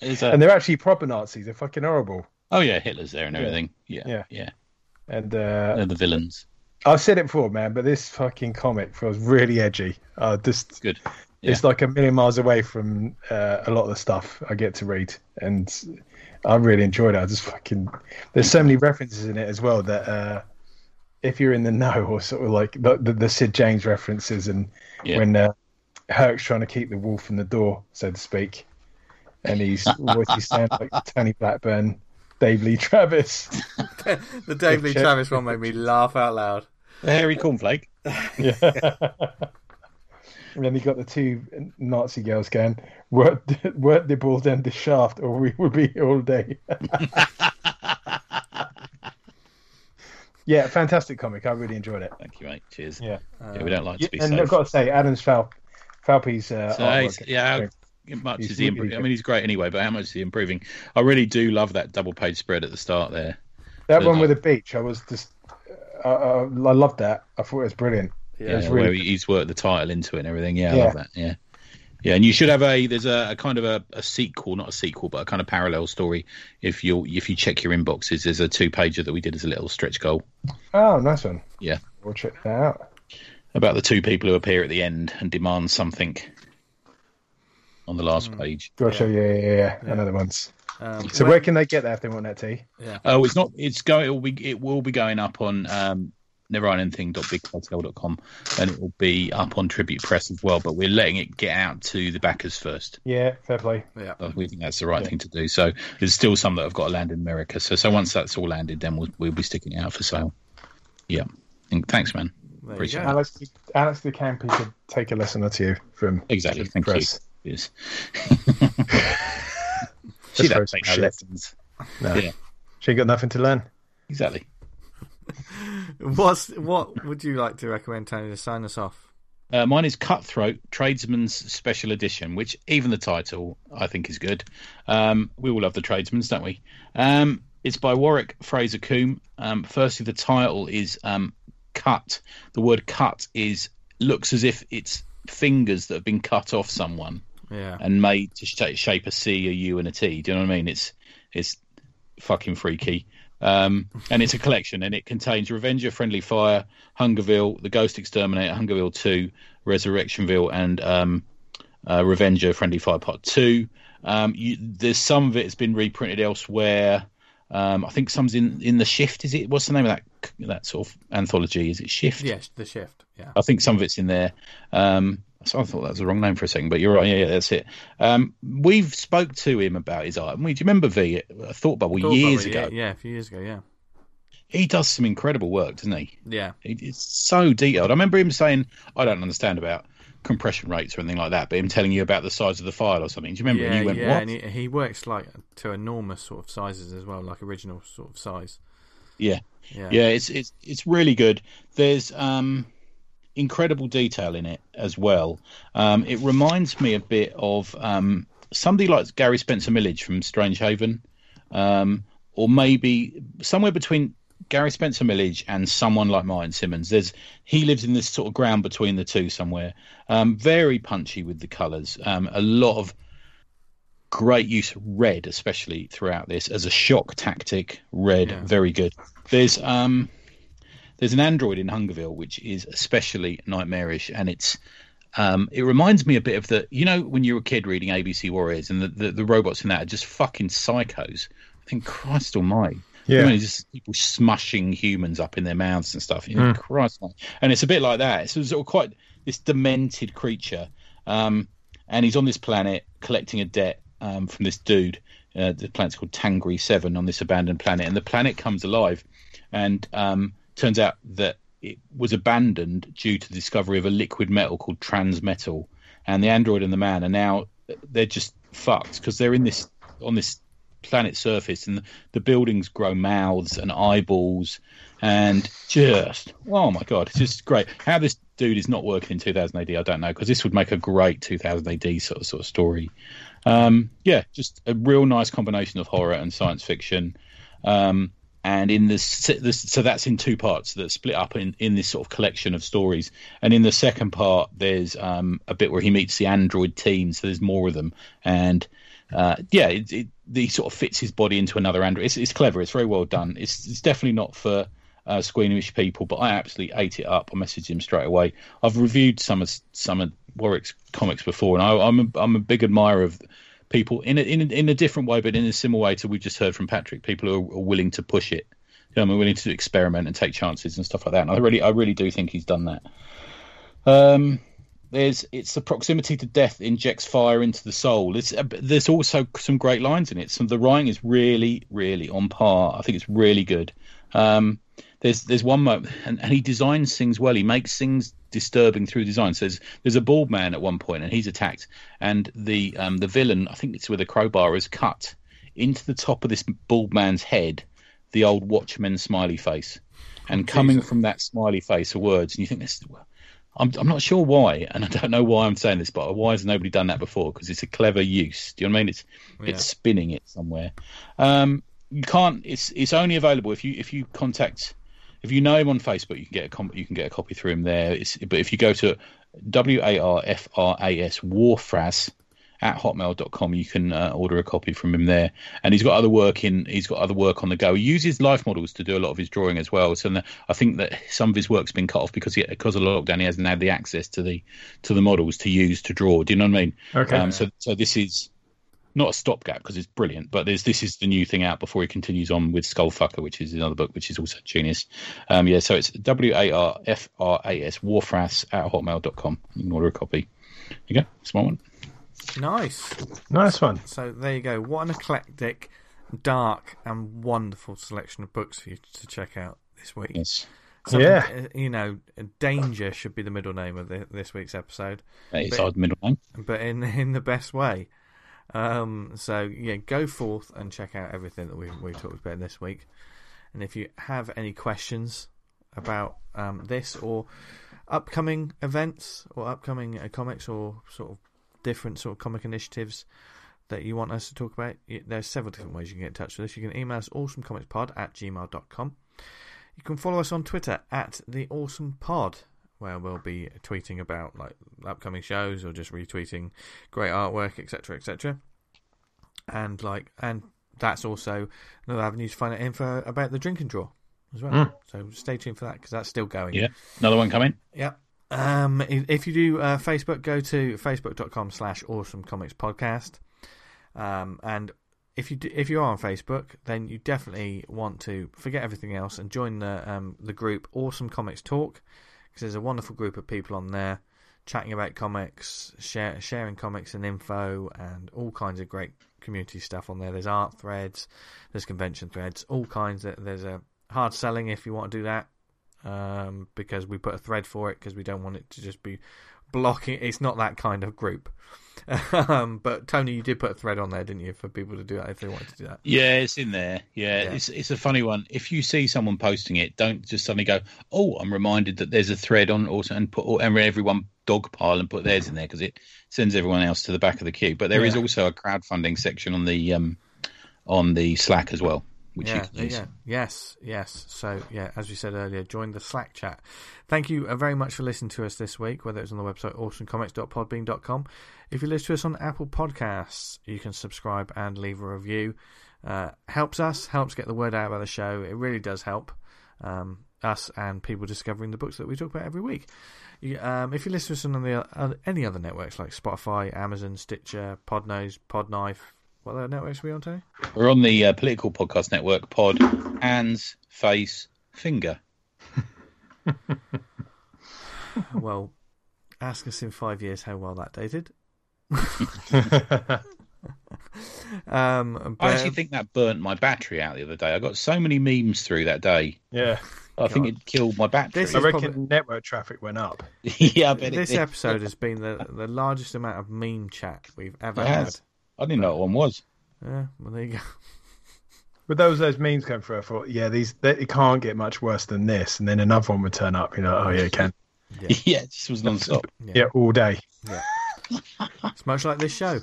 It's a, and they're actually proper Nazis. They're fucking horrible. oh yeah, Hitler's there and everything. Yeah, Yeah. yeah. And uh, They're the villains. I've said it before, man, but this fucking comic feels really edgy. Uh, just Good. it's like a million miles away from uh, a lot of the stuff I get to read, and I really enjoyed it. I just fucking there's so many references in it as well that uh, if you're in the know or sort of like the, the, the Sid James references and Yeah. when uh, Herc's trying to keep the wolf from the door, so to speak, and he's what's he sound like Tony Blackburn, Dave Lee Travis. The Dave Lee Travis one made me laugh out loud. The hairy cornflake. Yeah. And then you got the two Nazi girls going, work, work the ball down the shaft or we will be here all day. yeah, fantastic comic. I really enjoyed it. Thank you, mate. Cheers. Yeah. Yeah, we don't like to be and safe. I've got to say, Adam's Fal- Falpy's uh, So, yeah, how much He's is he? really I mean, he's great anyway, but how much is he improving? I really do love that double page spread at the start there. That one with the beach, I was just, uh, uh, I loved that. I thought it was brilliant. Yeah, it's really where he's worked the title into it and everything. Yeah, I Yeah. love that. Yeah, yeah, and you should have a there's a, a kind of a, a sequel, not a sequel, but a kind of parallel story. If you if you check your inboxes, there's a two pager that we did as a little stretch goal Oh, nice one. Yeah. We'll check that out. About the two people who appear at the end and demand something on the last page. Gotcha. Yeah, yeah, yeah. yeah. I know the ones. Um, So when- where can they get that if they want that tea? Oh, it's not. It's going. It will be. It will be going up on um, neverendingthing.bigcartel.com, and it will be up on Tribute Press as well. But we're letting it get out to the backers first. Yeah, fair play. yeah. We think that's the right Yeah. thing to do. So there's still some that have got to land in America. So so once that's all landed, then we'll we'll be sticking it out for sale. Yeah. And thanks, man. There you Appreciate go. Alex, Alex the Campy could take a lesson or two from Exactly. Tribute Thank Press. you. Yes. She don't don't take take no shit. lessons. No. Yeah. She ain't got nothing to learn. Exactly. What's what would you like to recommend, Tony, to sign us off? Uh, mine is Cutthroat Tradesman's Special Edition, which even the title I think is good. Um, we all love the Tradesmans, don't we? Um, it's by Warwick Fraser Coombe. Um, firstly, the title is um, cut. The word cut is looks as if it's fingers that have been cut off someone Yeah. and made to sh- shape a C, a U, and a T. Do you know what I mean? It's it's fucking freaky. Um, and it's a collection, and it contains Revenger, Friendly Fire, Hungerville, The Ghost Exterminator, Hungerville Two, Resurrectionville, and um, uh, Revenger, Friendly Fire Part Two. Um, you, there's some of it has been reprinted elsewhere. Um, I think some's in in the Shift. Is it? What's the name of that that sort of anthology? Is it Shift? Yes, the shift. Yeah. I think some of it's in there. Um, so I thought that was the wrong name for a second, but you're right. Yeah, yeah that's it. Um, we've spoke to him about his art. Do you remember V? Thought Bubble Thought years Bubble, ago. Yeah, yeah, a few years ago. Yeah. He does some incredible work, doesn't he? Yeah. It- It's so detailed. I remember him saying, "I don't understand about compression rates or anything like that," but him telling you about the size of the file or something. Do you remember? yeah, and you went, yeah, "What?" and he, he works like to enormous sort of sizes as well, like original sort of size. Yeah. Yeah. yeah it's it's it's really good. There's um incredible detail in it as well. Um it reminds me a bit of um somebody like gary spencer millidge from strangehaven. Um or maybe somewhere between gary spencer millidge and someone like martin simmonds. There's he lives in this sort of ground between the two somewhere. Um very punchy with the colors um a lot of great use of red especially throughout this as a shock tactic. Red Yeah. very good there's um there's an android in hungerville which is especially nightmarish and it's um it reminds me a bit of the you know when you were a kid reading abc warriors and the, the, the robots in that are just fucking psychos i think christ almighty Yeah. I mean, just people smushing humans up in their mouths and stuff. You know, Christ, man. and it's a bit like that. It's sort of quite this demented creature, um, and he's on this planet collecting a debt um, from this dude. Uh, the planet's called Tangri Seven on this abandoned planet, and the planet comes alive, and um, turns out that it was abandoned due to the discovery of a liquid metal called transmetal, and the android and the man are now they're just fucked because they're in this on this planet surface and the, the buildings grow mouths and eyeballs and just oh my god it's just great. How this dude is not working in 2000 AD I don't know because this would make a great 2000 AD sort of sort of story um yeah just a real nice combination of horror and science fiction um and in this, this so that's in two parts that split up in in this sort of collection of stories and in the second part there's um a bit where he meets the android team so there's more of them and uh, yeah, it, it, he sort of fits his body into another android. It's, it's clever. It's very well done. It's, it's definitely not for uh, squeamish people, but I absolutely ate it up. I messaged him straight away. I've reviewed some of some of Warwick's comics before, and I, I'm a, I'm a big admirer of people in a, in a, in a different way, but in a similar way to we just heard from Patrick. People who are, are willing to push it. You know, I'm willing to experiment and take chances and stuff like that. And I really, I really do think he's done that. Um, there's it's the proximity to death injects fire into the soul. It's, uh, there's also some great lines in it. Some the writing is really, really on par. I think it's really good. Um, there's there's one moment, and, and he designs things well. He makes things disturbing through design. So there's there's a bald man at one point, and he's attacked, and the um, the villain, I think it's with a crowbar, is cut into the top of this bald man's head, the old Watchmen smiley face, and coming from that smiley face are words, and you think this. I'm, I'm not sure why, and I don't know why I'm saying this, but why has nobody done that before? Because it's a clever use. Do you know what I mean? It's Yeah. it's spinning it somewhere. Um, you can't. It's it's only available if you if you contact if you know him on Facebook, you can get a com- you can get a copy through him there. It's, but if you go to W A R F R A S Warfras at hotmail.com you can uh, order a copy from him there. And he's got other work in he's got other work on the go. He uses life models to do a lot of his drawing as well. So the, i think that some of his work's been cut off because he, because of the lockdown he hasn't had the access to the to the models to use to draw. Do you know what i mean? Okay. um, so so this is not a stopgap because it's brilliant, but there's this is the new thing out before he continues on with Skullfucker, which is another book which is also genius. Um, yeah, so it's W A R F R A S Warfras at hotmail.com. You can order a copy. There you go, small one. Nice. Nice one. So there you go. What an eclectic, dark, and wonderful selection of books for you to check out this week. Yes, Something, Yeah. uh, You know, Danger should be the middle name of the, this week's episode, it's But- our middle name. but in in the best way. Um, so yeah, go forth and check out everything that we we talked about this week. And if you have any questions about um, this or upcoming events or upcoming uh, comics or sort of different sort of comic initiatives that you want us to talk about, there's several different ways you can get in touch with us. You can email us awesomecomicspod at gmail.com. You can follow us on Twitter at the Awesome Pod, where we'll be tweeting about like upcoming shows or just retweeting great artwork, etc., etc. And like, and that's also another avenue to find out info about the drink and draw as well. Mm. So stay tuned for that because that's still going. Yeah, another one coming. Yeah. Um, if you do uh, Facebook, go to facebook.com slash awesome comics podcast. Um, and if you do, if you are on Facebook, then you definitely want to forget everything else and join the um, the group Awesome Comics Talk because there's a wonderful group of people on there chatting about comics, share, sharing comics and info, and all kinds of great community stuff on there. There's art threads, there's convention threads, all kinds. Of, there's a hard selling if you want to do that um, because we put a thread for it because we don't want it to just be blocking. It's not that kind of group. Um, but Tony, you did put a thread on there, didn't you, for people to do that if they wanted to do that? Yeah, it's in there. Yeah, Yeah. it's it's a funny one. If you see someone posting it, don't just suddenly go, "Oh, I'm reminded that there's a thread on also," and put and everyone dogpile and put theirs in there because it sends everyone else to the back of the queue. But there is Yeah. also a crowdfunding section on the um on the Slack as well, which you yeah, can use. go. Yes, yes. So, yeah, as we said earlier, join the Slack chat. Thank you uh, very much for listening to us this week, whether it's on the website awesomecomics.podbean.com. If you listen to us on Apple Podcasts, you can subscribe and leave a review. Uh, helps us, helps get the word out about the show. It really does help um, us and people discovering the books that we talk about every week. You, um, if you listen to us on the, uh, any other networks like Spotify, Amazon, Stitcher, Podnose, Podknife, what other networks are we on, Tony? We're on the uh, political podcast network. Pod, hands, face, finger. well, ask us in five years how well that dated. um, but, I actually think that burnt my battery out the other day. I got so many memes through that day. yeah. I think it killed my battery. This I reckon probably- network traffic went up. yeah, I bet it this did. episode has been the the largest amount of meme chat we've ever It had. Has. I didn't know what one was. Yeah, well, there you go. With those those memes going through, I thought, yeah, these they, it can't get much worse than this. And then another one would turn up. You know, oh yeah, it can. Yeah. Yeah, it just was non-stop. Yeah. Yeah, all day. It's much like this show.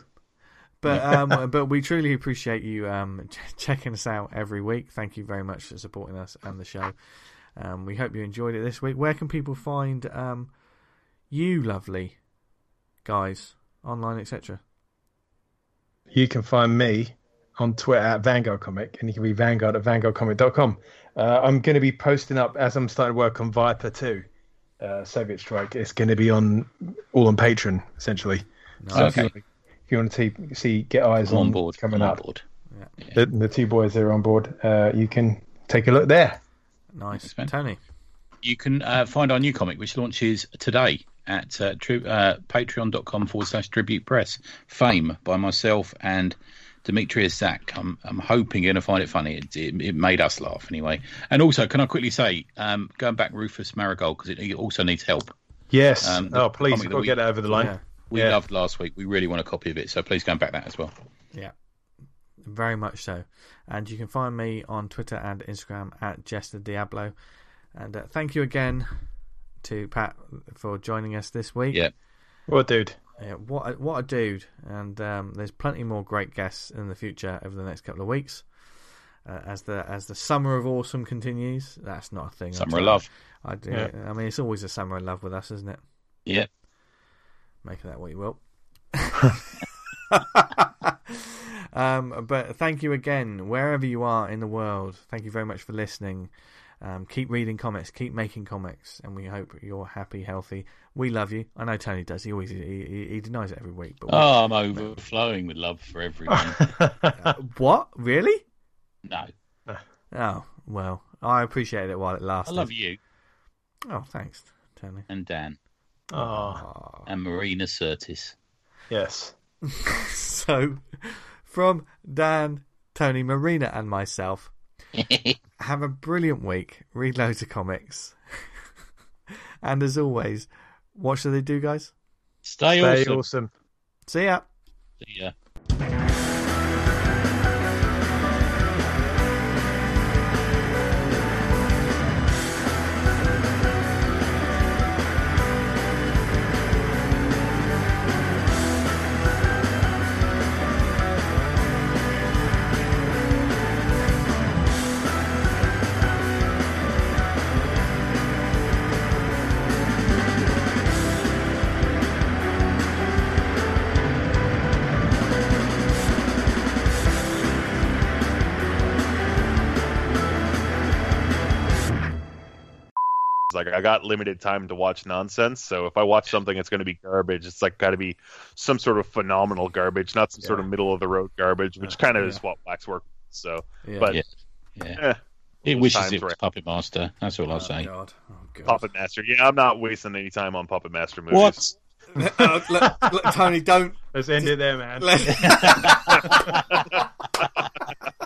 But um, but we truly appreciate you um, ch- checking us out every week. Thank you very much for supporting us and the show. Um, we hope you enjoyed it this week. Where can people find um, you, lovely guys, online, etc.? You can find me on Twitter at Vanguard Comic, and you can be Vanguard at VanguardComic.com. Uh, I'm going to be posting up as I'm starting to work on Viper 2, uh, Soviet Strike. It's going to be on all on Patreon essentially. So if, you Okay. want, if you want to see, see get eyes I'm on, on board. coming I'm on up, board. the, the two boys that are on board, uh, you can take a look there. Nice, Thanks. Tony. You can uh, find our new comic, which launches today at uh, tri- uh, patreon.com forward slash tribute press. Fame by myself and Demetrius Zach. I'm, I'm hoping you're going to find it funny. It, it, it made us laugh anyway. And also, can I quickly say, um, going back Rufus Marigold, because it, it also needs help. Yes. Um, oh, please, comic that got to get that over the line. Yeah. We Yeah. loved last week. We really want a copy of it, so please go and back that as well. Yeah, very much so. And you can find me on Twitter and Instagram at Jester Diablo. And uh, thank you again to Pat for joining us this week. Yeah. Well, dude. Yeah, what a, what a dude! And um, there's plenty more great guests in the future over the next couple of weeks. Uh, as the as the summer of awesome continues, that's not a thing. Summer of love. I do. Yeah. I mean, it's always a summer of love with us, isn't it? Yeah. Make of that what you will. um, but thank you again, wherever you are in the world. Thank you very much for listening. Um, keep reading comics, keep making comics, and we hope you're happy, healthy. We love you. I know Tony does. He always he, he, he denies it every week. But Oh, I'm overflowing with love for everyone. what? Really? no. Oh well, I appreciate it while it lasted. I love you Oh, thanks, Tony. and Dan oh, and Marina Curtis. yes. So, from Dan, Tony, Marina, and myself, have a brilliant week. Read loads of comics. and as always, what should they do, guys? Stay, Stay awesome. awesome. See ya. See ya. I got limited time to watch nonsense. So if I watch something it's going to be garbage, it's like got to be some sort of phenomenal garbage, not some sort of middle of the road garbage, which kind of Yeah. is what Waxwork. is. So, Yeah. but Yeah. Yeah. eh, It those wishes it were- was Puppet Master. That's all I'll Oh, say. God. Oh, God. Puppet Master. Yeah, I'm not wasting any time on Puppet Master movies. What? Uh, look, look, Tony, don't. Let's end it there, man. Let,